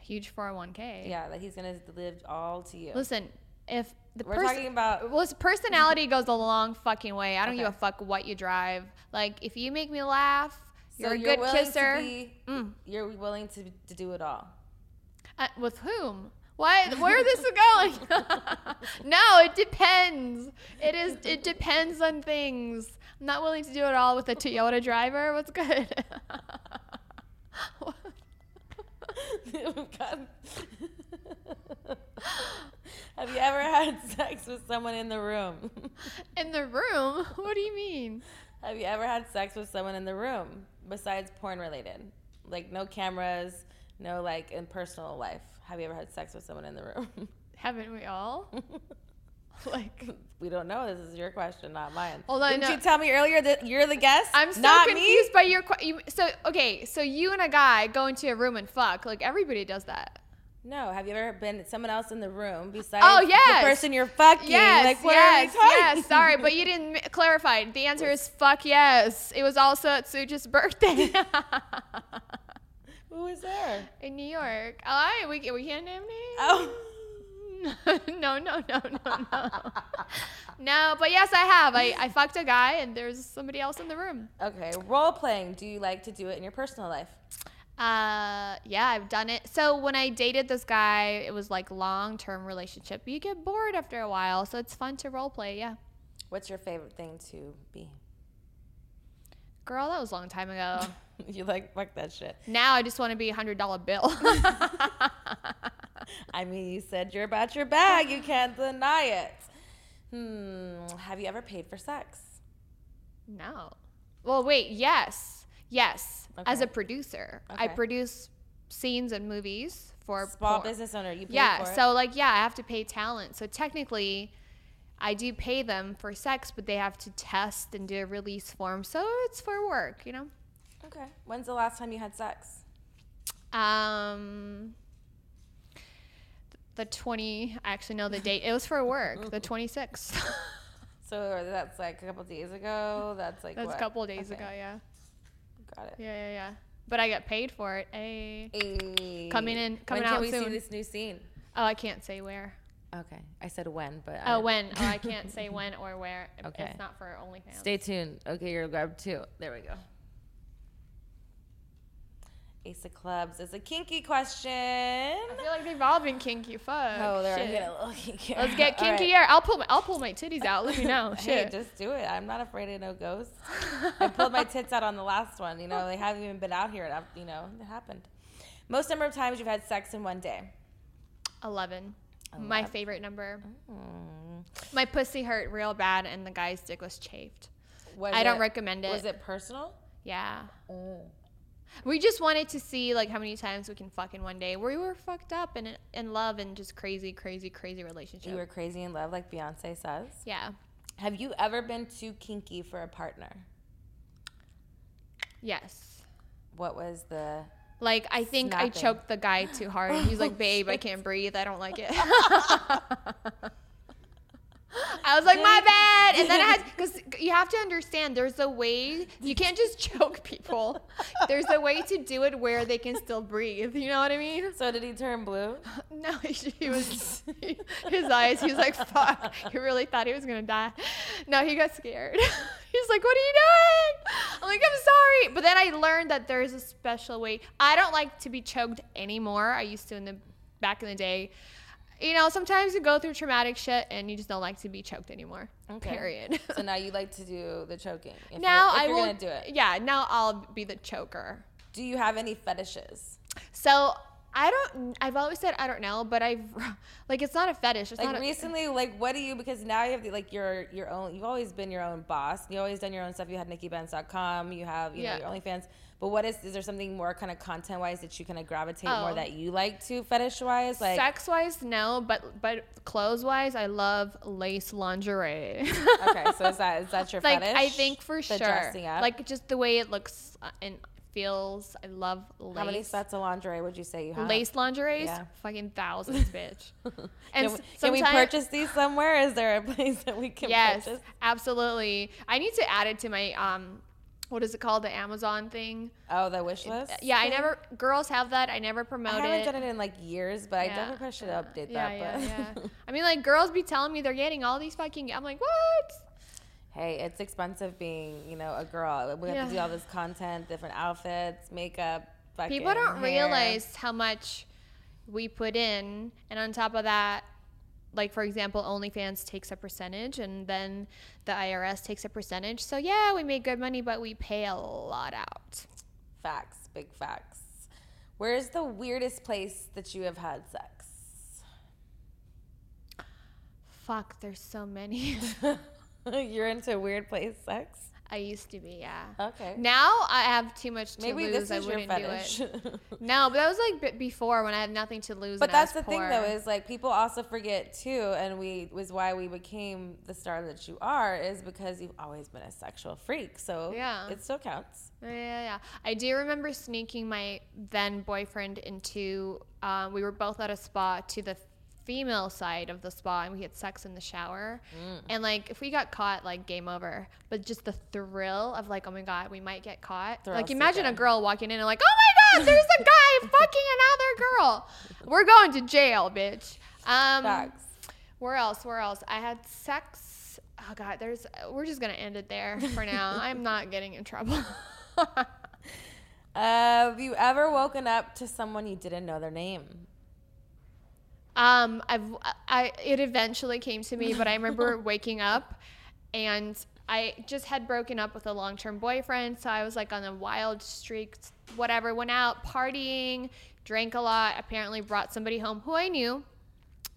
Huge 401k. Yeah, that he's gonna live all to you. Listen, if the We're person talking about well, his personality goes a long fucking way. I don't give a fuck what you drive. Like, if you make me laugh, you're so a good to kisser. be- Mm. You're willing to, to do it all. Uh, with whom? What? Where this is going? no, it depends. It is. It depends on things. I'm not willing to do it all with a Toyota driver. What's good? Have you ever had sex with someone in the room? In the room? What do you mean? Have you ever had sex with someone in the room besides porn related? Like no cameras, no like in personal life. Have you ever had sex with someone in the room? Haven't we all? like, we don't know. This is your question, not mine. Hold on, Didn't no. you tell me earlier that you're the guest? I'm so not confused me. by your. question. So okay, so you and a guy go into a room and fuck. Like everybody does that. No. Have you ever been someone else in the room besides Oh, yes. the person you're fucking? Yes, Like what yes, yes. Sorry, but you didn't clarify. The answer is fuck yes. It was also at Suja's birthday Who was there? in New York. Oh, we we can't name names. Oh. no, no, no, no, no. no, but yes, I have. I, I fucked a guy and there's somebody else in the room. Okay. Role playing. Do you like to do it in your personal life? Uh, yeah, I've done it. So when I dated this guy, it was like long term relationship. You get bored after a while, so it's fun to role play. Yeah. What's your favorite thing to be? Girl, that was a long time ago. you like fuck that shit. now I just want to be a hundred dollar bill. I mean, you said you're about your bag. You can't deny it. Hmm. Have you ever paid for sex? no. Well, wait. Yes, yes. As a producer, I produce scenes and movies for Small porn. business owner. You paid Yeah. So like, yeah, I have to pay talent. So technically. I do pay them for sex, but they have to test and do a release form. So it's for work, you know? Okay. When's the last time you had sex? Um, the 20, I actually know the date. It was for work, the 26th. So that's like a couple days ago. That's like That's what? a couple of days Okay, ago, yeah. Got it. Yeah, yeah, yeah. But I got paid for it. Hey. Hey. Coming in- coming when can we see this new scene? Oh, I can't say where. Okay, I said when, but Oh, didn't- when? Oh, I can't say when or where. Okay. It's not for OnlyFans. Stay tuned. Okay, you're grab too. There we go. Ace of clubs is a kinky question. I feel like they've all been kinky. Fuck. Oh, they're Shit. getting a little kinky. Let's get All right. kinkier. I'll pull my I'll pull my titties out. Let me know. Hey, just do it. I'm not afraid of no ghosts. I pulled my tits out on the last one. You know, they haven't even been out here. It, you know, it happened. Most number of times you've had sex in one day. 11. My favorite number. Mm. My pussy hurt real bad and the guy's dick was chafed. Was I don't recommend it. Was it personal? Yeah. Mm. We just wanted to see like how many times we can fuck in one day. We were fucked up and in love and just crazy, crazy, crazy relationship. You were crazy in love, like Beyonce says. yeah. Have you ever been too kinky for a partner? Yes. What was the? Like I think I choked the guy too hard. He's like, oh, "Babe, I can't breathe. I don't like it." I was like, "My bad," and then I had because you have to understand. There's a way you can't just choke people. There's a way to do it where they can still breathe. You know what I mean? So did he turn blue? No, he, he was his eyes. He was like, "Fuck!" He really thought he was gonna die. No, he got scared. He's like, "What are you doing?" I'm like, "I'm sorry," but then I learned that there is a special way. I don't like to be choked anymore. I used to in the back in the day. You know, sometimes you go through traumatic shit and you just don't like to be choked anymore. Okay. Period. So now you like to do the choking. If now if I you're will gonna do it. Yeah, now I'll be the choker. Do you have any fetishes? So I don't. I've always said I don't know, but I've like it's not a fetish. It's Like not a, recently, like what do you? Because now you have the, like your your own. You've always been your own boss. You always done your own stuff. You had NikkiBenz.com. You have you Yeah. know your OnlyFans. But what is is there something more kind of content wise that you kind of gravitate more Oh. that you like to fetish wise? Like Sex wise, no, but but clothes wise, I love lace lingerie. okay, so is that is that your like fetish? I think for The sure, dressing up? like just the way it looks uh, and feels. I love lace. how many sets of lingerie would you say you have? Lace lingerie, Yeah. fucking thousands, bitch. Can And we, can we purchase these somewhere? Is there a place that we can Yes, purchase? absolutely. I need to add it to my um, what is it called? The Amazon thing. Oh, the wish list. Uh, yeah, I never. Girls have that. I never promote I haven't it. done it in like years, but I Yeah. definitely should uh, update yeah, that. yeah, but yeah. I mean, like girls be telling me they're getting all these fucking. I'm like, what? hey, it's expensive being, you know, a girl. We have to do all this content, different outfits, makeup. People don't hair. realize how much we put in, and on top of that, like for example, OnlyFans takes a percentage, and then the IRS takes a percentage. So yeah, we make good money, but we pay a lot out. facts, big facts. Where's the weirdest place that you have had sex? Fuck, there's so many. You're into weird place sex? I used to be, yeah. Okay. Now I have too much to Maybe lose. this I wouldn't do it. No, but that was like b- before when I had nothing to lose. But that's the was thing, poor. though, is like people also forget too, and we was why we became the star that you are, is because you've always been a sexual freak. So Yeah. it still counts. Yeah, yeah, yeah. I do remember sneaking my then boyfriend into. Um, we were both at a spa to the female side of the spa, and we had sex in the shower. Mm. And like, if we got caught, like game over. But just the thrill of like, oh my god, we might get caught. Thrill like, imagine a girl walking in and like, oh my god, there's a guy fucking another girl. We're going to jail, bitch. Um, Facts. where else? Where else? I had sex. Oh god, there's. We're just gonna end it there for now. I'm not getting in trouble. Uh, have you ever woken up to someone you didn't know their name? Um, I've I it eventually came to me, but I remember waking up and I just had broken up with a long term boyfriend, so I was like on a wild streak, whatever. Went out partying, drank a lot. Apparently, brought somebody home who I knew,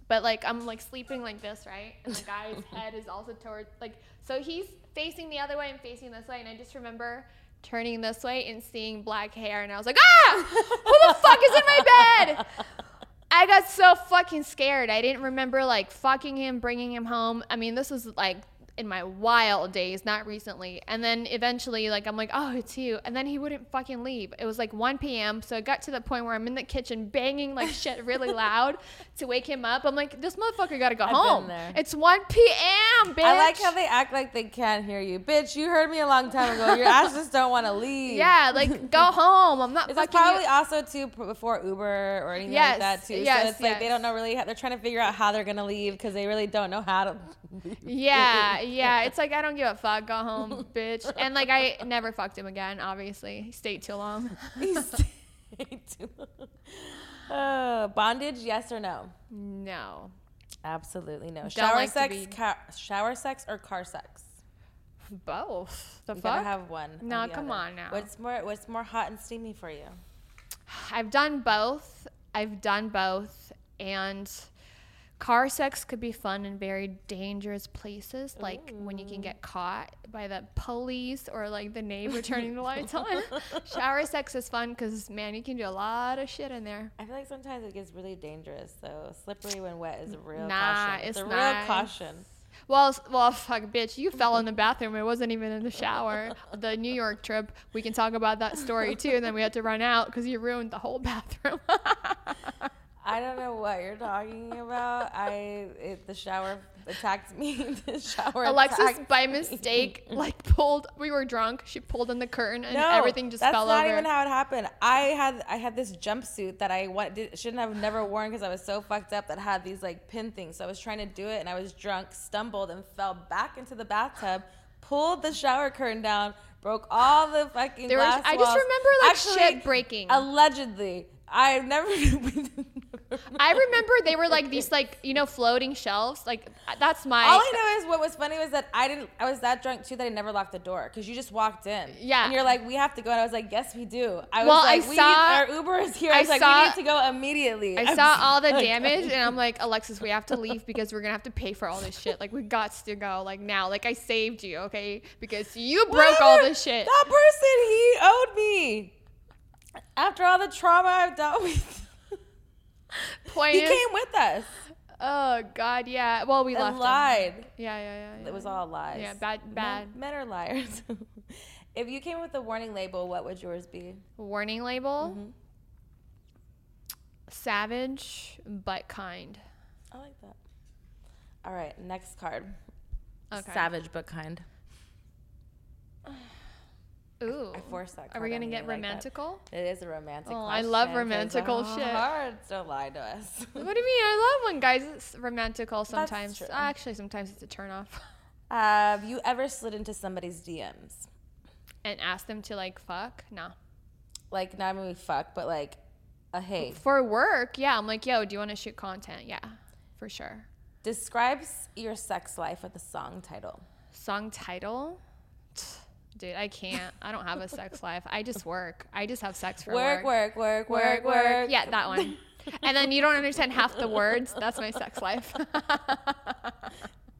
but like I'm like sleeping like this, right? And the guy's head is also towards like so he's facing the other way and facing this way, and I just remember turning this way and seeing black hair, and I was like, ah, who the fuck is in my bed? I got so fucking scared. I didn't remember like fucking him, bringing him home. I mean, this was like in my wild days, not recently. And then eventually, like, I'm like, oh, it's you. And then he wouldn't fucking leave. It was like 1 p.m. So it got to the point where I'm in the kitchen banging like shit really loud to wake him up. I'm like, this motherfucker gotta go I've home. It's 1 p.m., bitch. I like how they act like they can't hear you. Bitch, you heard me a long time ago. Your ass just don't want to leave. Yeah, like, go home. I'm not This is fucking you- probably also too before Uber or anything Yes, like that too. yes, so it's like they don't know really. How, they're trying to figure out how they're gonna leave because they really don't know how to. Yeah, yeah. It's like I don't give a fuck. Go home, bitch. And like I never fucked him again. Obviously, he stayed too long. He stayed too uh, bondage, yes or no? No, Absolutely no. Shower like sex, be- ca- shower sex or car sex? both. The You fuck. gotta have one. No, the come other. on now. What's more? What's more hot and steamy for you? I've done both. I've done both, and car sex could be fun in very dangerous places, like when you can get caught by the police or like the neighbor turning the lights on. Shower sex is fun because man, you can do a lot of shit in there. I feel like sometimes it gets really dangerous. So slippery when wet is a real Nah, caution. it's a real caution. Well, well, fuck, bitch, you fell in the bathroom. It wasn't even in the shower. The New York trip, we can talk about that story too. And then we had to run out because you ruined the whole bathroom. I don't know what you're talking about. I it, the shower attacked me. the shower. Alexis, by me. mistake, like pulled. We were drunk. She pulled in the curtain, and No, everything just fell over. that's not even how it happened. I had I had this jumpsuit that I want, did, shouldn't have never worn because I was so fucked up that had these like pin things. So I was trying to do it and I was drunk, stumbled and fell back into the bathtub, pulled the shower curtain down, broke all the fucking There was- glass I just remember, like, Actually, shit breaking. Allegedly, I've never. I remember they were like these, like you know, floating shelves. Like that's my. All I know is what was funny was that I didn't. I was that drunk too that I never locked the door because you just walked in. Yeah. And you're like, we have to go, and I was like, yes, we do. I was Well, I like, we saw- need, our Uber is here. I I was like, we need to go immediately. I I'm saw so all the drunk. damage and I'm like, Alexis, we have to leave because we're gonna have to pay for all this shit. Like we got to go like now. Like I saved you, okay? Because you broke all this shit. That person, he owed me. After all the trauma I've dealt with, Point he is- came with us oh god, yeah. Well, we left. and him. lied. Yeah, yeah, yeah, yeah. It was all lies. Yeah, bad- Men- bad. Men, are liars. if you came with a warning label, what would yours be? warning label. Mm-hmm. Savage but kind. I like that. All right, next card. Okay. Savage but kind. Ooh. I forced that. Are we gonna get I like that. romantical? It is a romantic. Oh, I love romantical shit. Hearts don't lie to us. What do you mean? I love when guys it's romantical sometimes. Actually, sometimes it's a turn off. Have you ever slid into somebody's DMs? and asked them to like fuck? No. Like not maybe fuck, but like a hey. For work, yeah. I'm like, yo, do you want to shoot content? Yeah, for sure. Describes your sex life with a song title. Song title? Dude, I can't. I don't have a sex life. I just work. I just have sex for Work, work. work, work, work, work. Yeah, that one. and then you don't understand half the words. That's my sex life.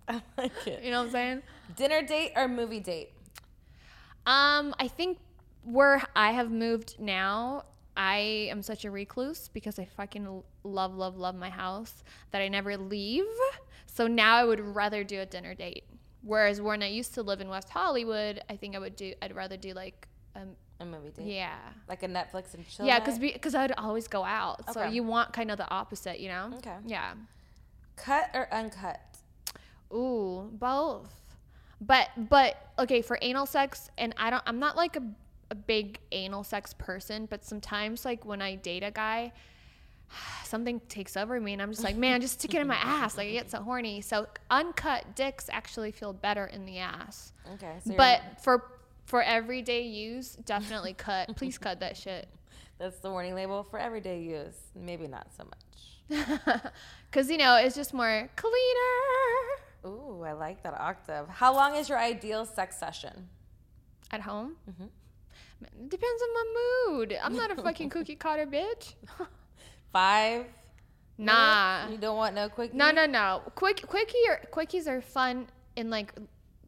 I like it. you know what I'm saying? Dinner date or movie date? Um, I think where I have moved now, I am such a recluse because I fucking love, love, love my house that I never leave. So now I would rather do a dinner date. Whereas when I used to live in West Hollywood, I think I would do. I'd rather do like, um, A movie date. yeah, Like a Netflix and chill. yeah, because because I'd always go out. So Okay. you want kind of the opposite, you know? Okay. Yeah. cut or uncut. Ooh, both. But but okay, for anal sex and I don't I'm not like a a big anal sex person, but sometimes like when I date a guy, something takes over me and I'm just like, man, just stick it in my ass. Like I get so horny. So uncut dicks actually feel better in the ass. Okay. So But for for everyday use, definitely cut. Please cut that shit. that's the warning label for everyday use. Maybe not so much. Cause you know, it's just more cleaner. Ooh, I like that octave. How long is your ideal sex session? At home? Mm-hmm. It Depends on my mood. I'm not a fucking cookie cutter bitch. Five? Nah. You don't want no quick? No, no, no. Quick, quickie or quickies are fun in like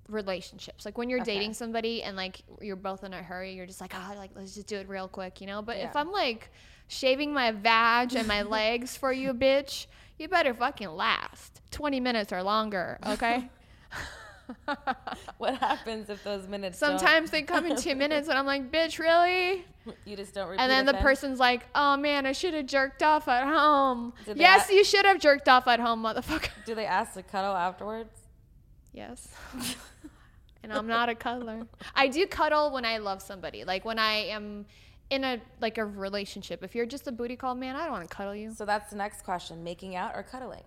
relationships. Like when you're Okay. dating somebody and like you're both in a hurry, you're just like, oh, like let's just do it real quick, you know. But if I'm like shaving my vag and my legs for you, bitch, you better fucking last twenty minutes or longer, okay? What happens if those minutes? Sometimes they come in two minutes, and I'm like, bitch, really? you just don't repeat. And then the person's like, oh man, I should have jerked off at home. Yes, you should have jerked off at home, motherfucker. Do they ask to cuddle afterwards? Yes. and I'm not a cuddler. I do cuddle when I love somebody. Like when I am in a like a relationship. If you're just a booty call man, I don't want to cuddle you. So that's the next question: making out or cuddling?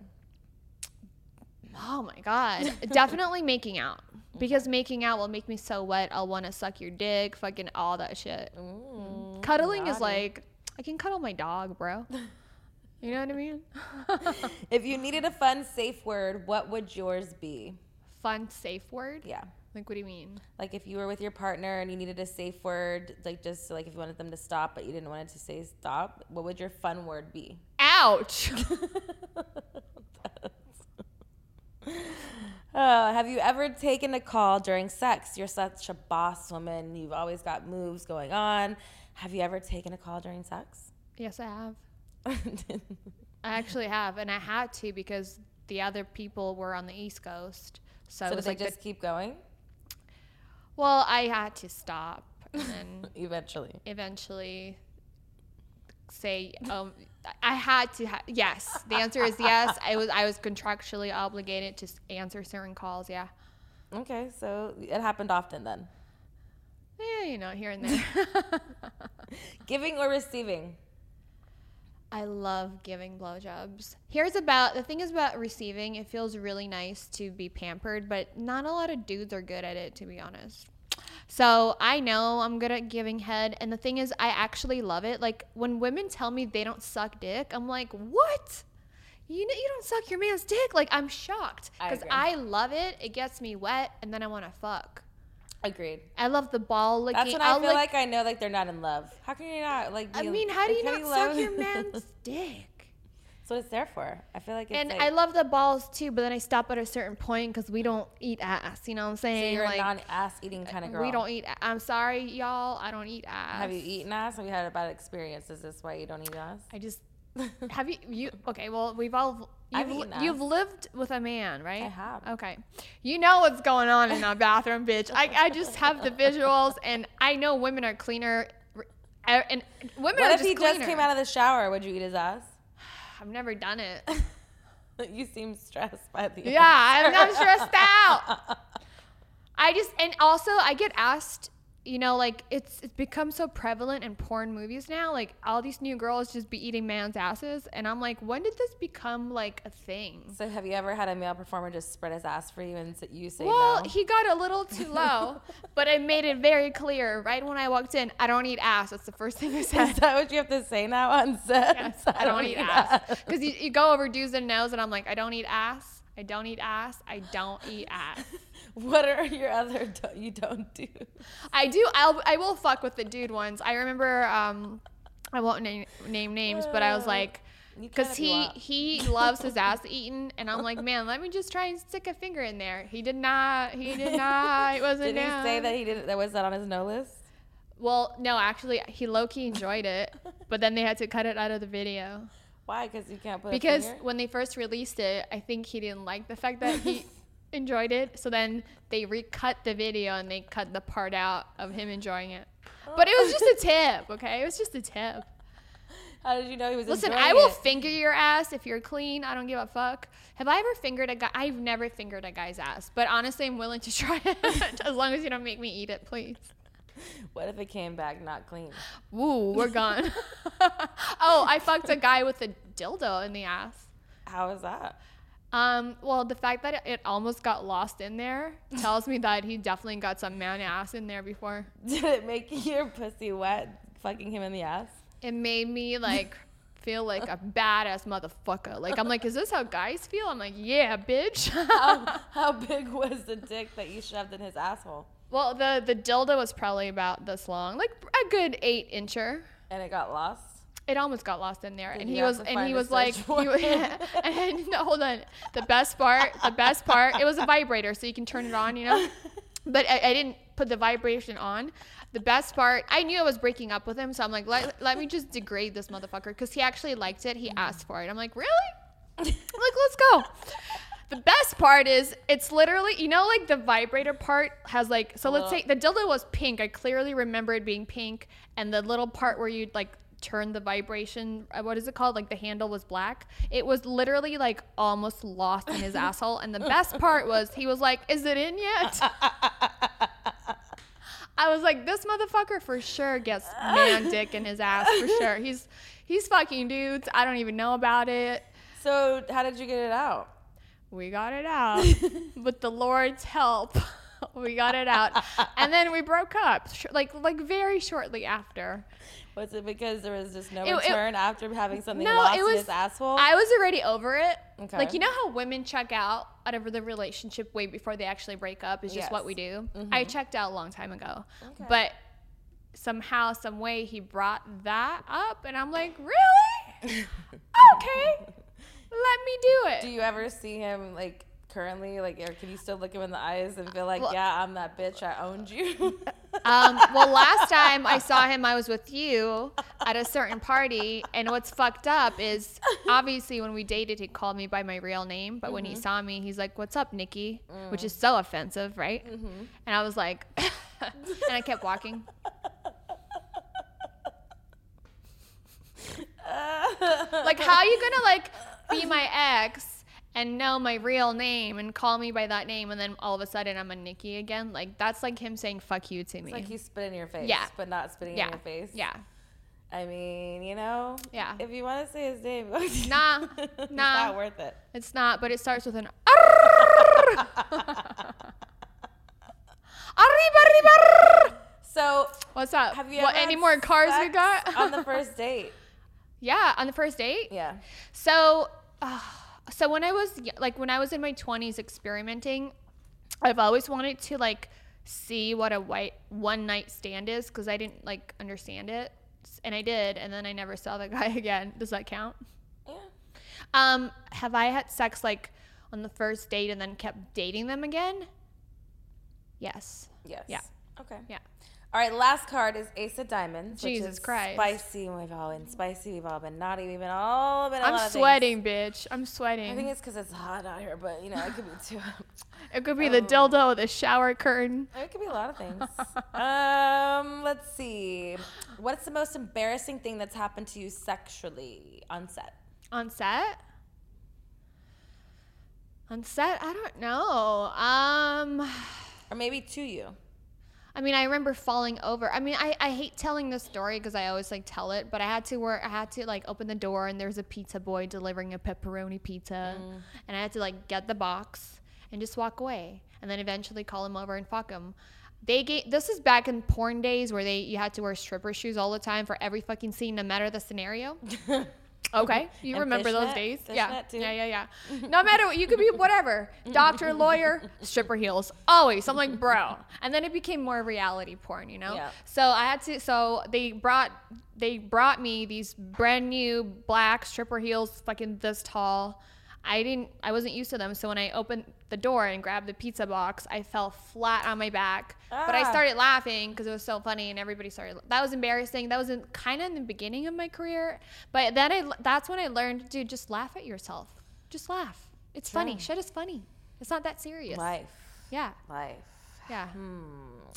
Oh my god. Definitely making out. Because making out will make me so wet. I'll want to suck your dick, fucking all that shit. Ooh, Cuddling is naughty. like I can cuddle my dog, bro. You know what I mean? If you needed a fun, safe word, what would yours be? Fun safe word? Yeah. Like what do you mean? Like if you were with your partner and you needed a safe word, like just like if you wanted them to stop but you didn't want it to say stop, what would your fun word be? Ouch. Uh, have you ever taken a call during sex? You're such a boss woman. You've always got moves going on. Have you ever taken a call during sex? yes, I have. I actually have, and I had to because the other people were on the East Coast. So, so it did was they like, the- just keep going? well, I had to stop, and then Eventually. eventually say, um, I had to. Ha- yes, the answer is yes. I was I was contractually obligated to answer certain calls. Yeah, Okay, so it happened often then. yeah, you know, here and there. Giving or receiving? I love giving blowjobs. Here's about the thing is about receiving. It feels really nice to be pampered, but not a lot of dudes are good at it, to be honest. So I know I'm good at giving head, and the thing is, I actually love it. Like when women tell me they don't suck dick, I'm like, what? You know, you don't suck your man's dick. Like I'm shocked because agree. I, love it. It gets me wet, and then I want to fuck. Agreed. I love the ball licking. That's when I I'll feel lick- like I know like they're not in love. How can you not like? I mean, how do you like, not suck love- your man's dick? What it's there for. I feel like it's And like, I love the balls too, but then I stop at a certain point because we don't eat ass. You know what I'm so saying? you're like, a non-ass eating kind of girl. we don't eat. I'm sorry, y'all. I don't eat ass. Have you eaten ass? Have you had a bad experience? Is this why you don't eat ass? I just have you. You okay? Well, we've all. I've You've, you've lived with a man, right? I have. Okay, you know what's going on in that bathroom, bitch. I, I just have the visuals, and I know women are cleaner, and women What if just he cleaner. just came out of the shower? Would you eat his ass? I've never done it. you seem stressed by the. Yeah, I'm not stressed out. I just and also I get asked, you know, like it's it's become so prevalent in porn movies now. Like all these new girls just be eating man's asses, and I'm like, when did this become like a thing? So have you ever had a male performer just spread his ass for you and you say Well, no? he got a little too low, but I made it very clear right when I walked in. I don't eat ass. That's the first thing I Is said. that what you have to say now on set? Yes, I don't eat ass because you, you go over do's and no's, and I'm like, I don't eat ass. I don't eat ass. I don't eat ass. What are your other do- you don't do? I do. I'll. I will fuck with the dude ones. I remember. Um, I won't name, name names, but I was like, because he he loves his ass eaten, and I'm like, man, let me just try and stick a finger in there. He did not. He did not. It wasn't. Did he say that he didn't? That was that on his no list? Well, no, actually, he low key enjoyed it, but then they had to cut it out of the video Why? Because you can't put because when they first released it, I think he didn't like the fact that he enjoyed it. So then they recut the video and they cut the part out of him enjoying it. But it was just a tip, okay? It was just a tip. How did you know he was? Listen, I will it? finger your ass if you're clean. I don't give a fuck. Have I ever fingered a guy? I've never fingered a guy's ass, but honestly, I'm willing to try it as long as you don't make me eat it, please. What if it came back not clean? Woo, we're gone. oh, I fucked a guy with a dildo in the ass. How is that? Um, well, the fact that it, almost got lost in there tells me that he definitely got some man ass in there before. Did it make your pussy wet? Fucking him in the ass? It made me like feel like a badass motherfucker. Like I'm like, is this how guys feel? I'm like, yeah, bitch. how, how big was the dick that you shoved in his asshole? Well, the the dildo was probably about this long, like a good eight incher. And it got lost. It almost got lost in there, and he was and he was like, he, and no, hold on. The best part, the best part, it was a vibrator, so you can turn it on, you know. But I, I didn't put the vibration on. The best part, I knew I was breaking up with him, so I'm like, let, let me just degrade this motherfucker because he actually liked it. He mm-hmm. asked for it. I'm like, really? I'm like, let's go. The best part is it's literally you know like the vibrator part has like so let's say the dildo was pink. I clearly remember it being pink, and the little part where you'd like turn the vibration uh, what is it called? Like the handle was black. It was literally like almost lost in his asshole and the best part was he was like is it in yet? I was like this motherfucker for sure gets man dick in his ass for sure. He's he's fucking dudes. I don't even know about it. So how did you get it out? We got it out with the Lord's help. We got it out, and then we broke up, sh- like like very shortly after. Was it because there was just no It- it- return after having something No, lost it in was his asshole? I was already over it. Okay. Like you know how women check out out of the relationship way before they actually break up is just what we Yes. do. Mm-hmm. I checked out a long time ago, but somehow, some way, he brought that up, and I'm like, really? okay, let me do it. Do you ever see him like currently, like, or can you still look him in the eyes and feel like, Well- yeah, I'm that bitch, I owned you? Um, well, last time I saw him, I was with you at a certain party, and what's fucked up is obviously when we dated, he called me by my real name, but when he mm-hmm. saw me, he's like, "What's up, Nikki?" Mm. Which is so offensive, right? Mm-hmm. And I was like, and I kept walking. like, how are you gonna like be my ex and know my real name and call me by that name, and then all of a sudden I'm a Nikki again? Like, that's like him saying "fuck you" to me. like he's spit in your face, Yeah. but not spitting yeah, in your face. yeah. I mean, you know, Yeah. If you want to say his name, Nah, it's nah. not worth it. It's not, but it starts with an. Arriba, arriba. So, What's up? have you what, any more cars we got? on the first date? yeah, on the first date. Yeah. So, uh, so when I was like when I was in my twenties experimenting, I've always wanted to like see what a white one night stand is because I didn't like understand it, and I did, and then I never saw the guy again. Does that count? Yeah. Um, have I had sex like on the first date and then kept dating them again? Yes. Yes. Yeah. Okay. Yeah. All right, last card is Ace of Diamonds. which Jesus is Christ. Spicy. We've all been spicy. We've all been naughty. We've been all been. A lot I'm sweating, bitch. I'm sweating. I think it's because it's hot out here, but you know, it could be too. it could be the dildo, the shower curtain. It could be a lot of things. um, let's see. What's the most embarrassing thing that's happened to you sexually on set? On set? On set? I don't know. Um Or maybe to you? I mean, I remember falling over. I mean, I, I hate telling this story because I always like tell it, but I had to work. I had to like open the door and there's a pizza boy delivering a pepperoni pizza, mm. and I had to like get the box and just walk away, and then eventually call him over and fuck him. They gave this is back in porn days where they you had to wear stripper shoes all the time for every fucking scene, no matter the scenario. Okay, you remember those days? Yeah, yeah, yeah, yeah. No matter what, you could be whatever, doctor, lawyer, stripper heels, always. I'm like, bro. And then it became more reality porn, you know. Yeah. So I had to. So they brought they brought me these brand new black stripper heels, fucking this tall. I didn't. I wasn't used to them. So when I opened the door and grabbed the pizza box, I fell flat on my back. But I Ah. started laughing because it was so funny, and everybody started. That was embarrassing. That was in, kind of in the beginning of my career, but then I. That's when I learned, dude, just laugh at yourself. Just laugh. It's funny. Shit is funny. It's not that serious. Life. Yeah. Life. Yeah. Hmm.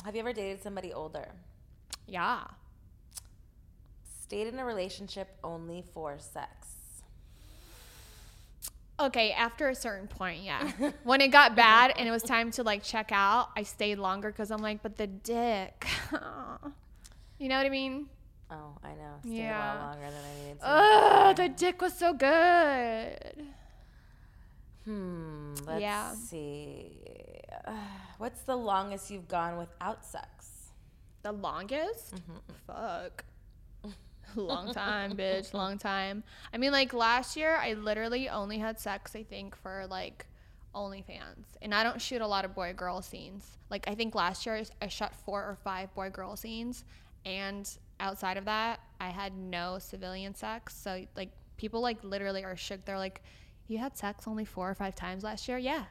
Have you ever dated somebody older? Yeah. Stayed in a relationship only for sex. Okay, after a certain point, yeah. when it got bad and it was time to like check out, I stayed longer because I'm like, but the dick. you know what I mean? Oh, I know. Stayed a Yeah. while longer than I needed to. Ugh, the dick was so good. Hmm. Let's Yeah. see. Uh, what's the longest you've gone without sex? The longest? Mm-hmm. Fuck. long time, bitch, long time. I mean, like last year, I literally only had sex. I think for like OnlyFans, and I don't shoot a lot of boy girl scenes. Like I think last year I shot four or five boy girl scenes, and outside of that, I had no civilian sex. So like people like literally are shook. They're like, "You had sex only four or five times last year?" Yeah.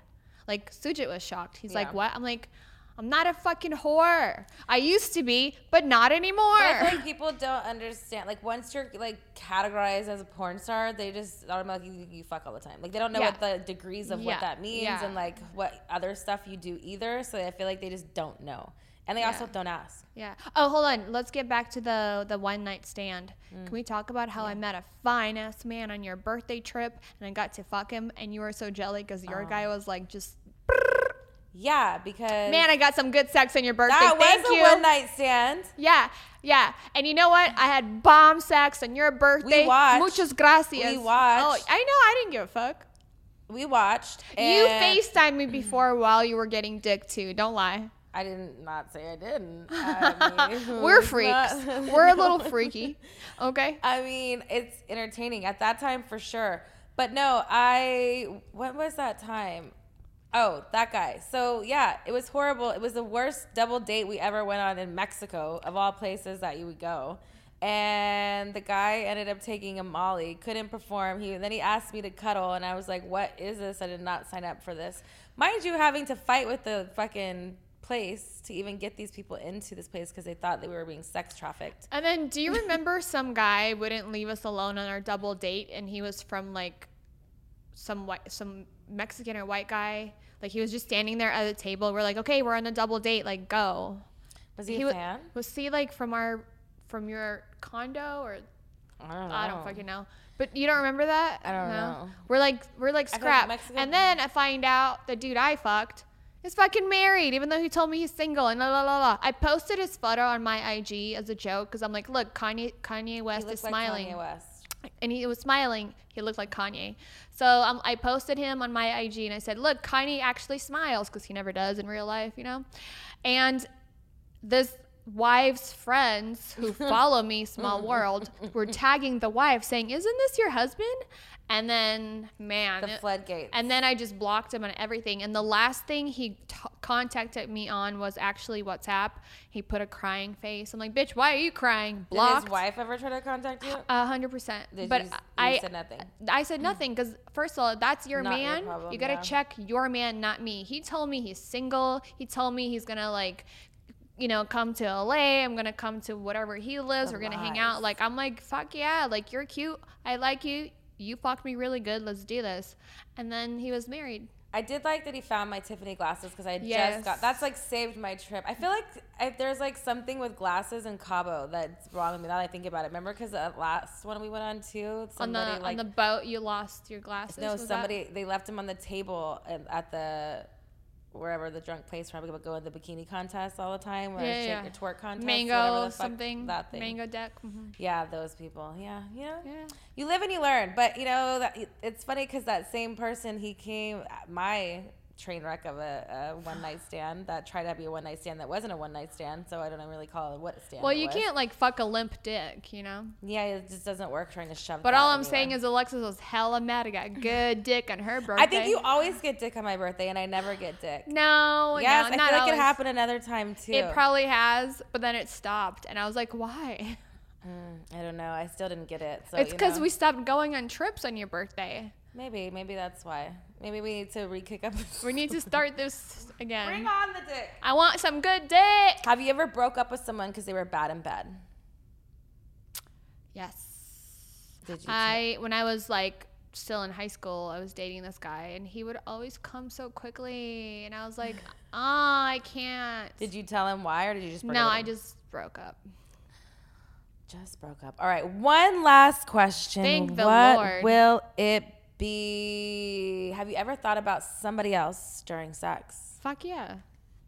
Like Sujit was shocked. He's like, "What?" I'm like. I'm not a fucking whore. I used to be, but not anymore. But I feel like people don't understand. Like once you're like categorized as a porn star, they just automatically you fuck all the time. Like they don't know Yeah. what the degrees of Yeah. what that means Yeah. and like what other stuff you do either. So I feel like they just don't know, and they also don't ask. Yeah. Oh, hold on. Let's get back to the the one night stand. Mm. Can we talk about how I met a fine ass man on your birthday trip and I got to fuck him and you were so jelly because your Oh. guy was like just Yeah, because man, I got some good sex on your birthday. that Thank was a you. one night stand. Yeah, yeah. And you know what? I had bomb sex on your birthday. We watched. Muchas gracias. We watched. Oh, I know. I didn't give a fuck. We watched. You FaceTimed me before while you were getting dick too. Don't lie. I didn't not say I didn't. I mean, We're freaks. not- we're a little freaky. Okay. I mean, it's entertaining at that time for sure. But no, I When was that time? Oh, that guy. So yeah, it was horrible. It was the worst double date we ever went on in Mexico, of all places that you would go. And the guy ended up taking a Molly, couldn't perform. He then he asked me to cuddle, and I was like, "What is this? I did not sign up for this." Mind you, having to fight with the fucking place to even get these people into this place because they thought they were being sex trafficked. And then, do you remember some guy wouldn't leave us alone on our double date, and he was from like some white, some Mexican or white guy. Like he was just standing there at a table. We're like, okay, we're on a double date. Like, go. Was he, a wa- fan? Was he like from our, from your condo or I don't know. I don't fucking know. But you don't remember that? I don't know. We're like we're like scrap. And then I find out the dude I fucked is fucking married, even though he told me he's single and la la la la. I posted his photo on my IG as a joke because I'm like, look, Kanye Kanye West is like smiling, Kanye West. And he was smiling. He looked like Kanye. So um, I posted him on my IG and I said, look, Kanye actually smiles because he never does in real life, you know, and this wife's friends who follow me small world were tagging the wife saying isn't this your husband and then man The floodgates. and then i just blocked him on everything and the last thing he t- contacted me on was actually whatsapp he put a crying face i'm like bitch why are you crying Did blocked his wife ever try to contact you? a hundred percent. But you, you I, said nothing. I said nothing because first of all, that's your Not your man. problem, you gotta yeah. check your man, not me. He told me he's single. He told me he's gonna like, you know, come to LA. I'm gonna come to whatever he lives. The We're gonna hang out. Like I'm like, fuck yeah. Like you're cute. I like you. You fucked me really good. Let's do this. And then he was married. I did like that he found my Tiffany glasses because I Yes. just got that's like saved my trip. I feel like if there's like something with glasses in Cabo that's wrong with me now that I think about it. Remember because the last one we went on too, on the like on the boat, you lost your glasses. no was that- somebody they left them on the table at, at the wherever the drunk place where people go in the bikini contest all the time, where Yeah, yeah. your twerk contest, mango whatever the fuck something. that thing. Mango deck. mhm. Yeah, those people. Yeah, you. Yeah. You live and you learn. But you know that it's funny because that same person he came my train wreck of a, a one night stand that tried to be a one night stand that wasn't a one night stand. So I don't really call it what stand. Well, you was. can't like fuck a limp dick, you know. Yeah, it just doesn't work trying to shove. But all I'm anywhere. saying is Alexis was hella mad. I got good dick on her birthday. I think you always get dick on my birthday, and I never get dick. No, yes, no, I not feel like always. it happened another time too. It probably has, but then it stopped, and I was like, why? Mm, I don't know. I still didn't get it. So it's you because know, we stopped going on trips on your birthday. Maybe maybe that's why. Maybe we need to re-kick up. We need to start this again. Bring on the dick. I want some good dick. Have you ever broke up with someone because they were bad in bed? Yes. Did you? I when I was like still in high school, I was dating this guy, and he would always come so quickly, and I was like, ah, I can't. Did you tell him why, or did you just? no, up I just broke up. just broke up. All right, one last question. Thank the what Lord. will it be? Have you ever thought about somebody else during sex? Fuck yeah,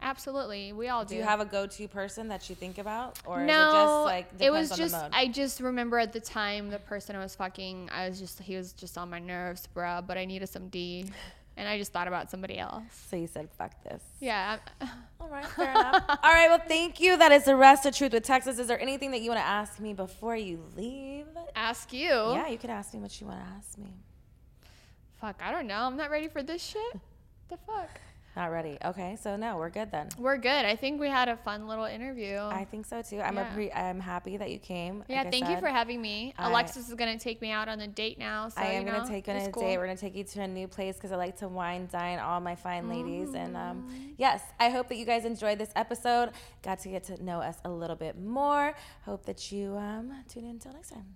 absolutely. We all do. Do you have a go-to person that you think about, or no, is it just like it was on just the mode? I just remember at the time the person I was fucking, I was just he was just on my nerves, bruh. But I needed some D. and I just thought about somebody else. So you said, fuck this. Yeah. All right, fair enough. All right, well, thank you. That is the rest of Truth with Texas. Is there anything that you want to ask me before you leave? Ask you. Yeah, you can ask me what you want to ask me. Fuck, I don't know. I'm not ready for this shit. the fuck? Not ready. Okay, so no, we're good then. We're good. I think we had a fun little interview. I think so too. I'm Yeah. appre- I'm happy that you came. yeah, Like thank you for having me. I- Alexis is gonna take me out on a date now. So I am you gonna take you on a cool. date. We're gonna take you to a new place because I like to wine dine all my fine ladies. And um, Mm. yes, I hope that you guys enjoyed this episode. Got to get to know us a little bit more. Hope that you um, tune in until next time.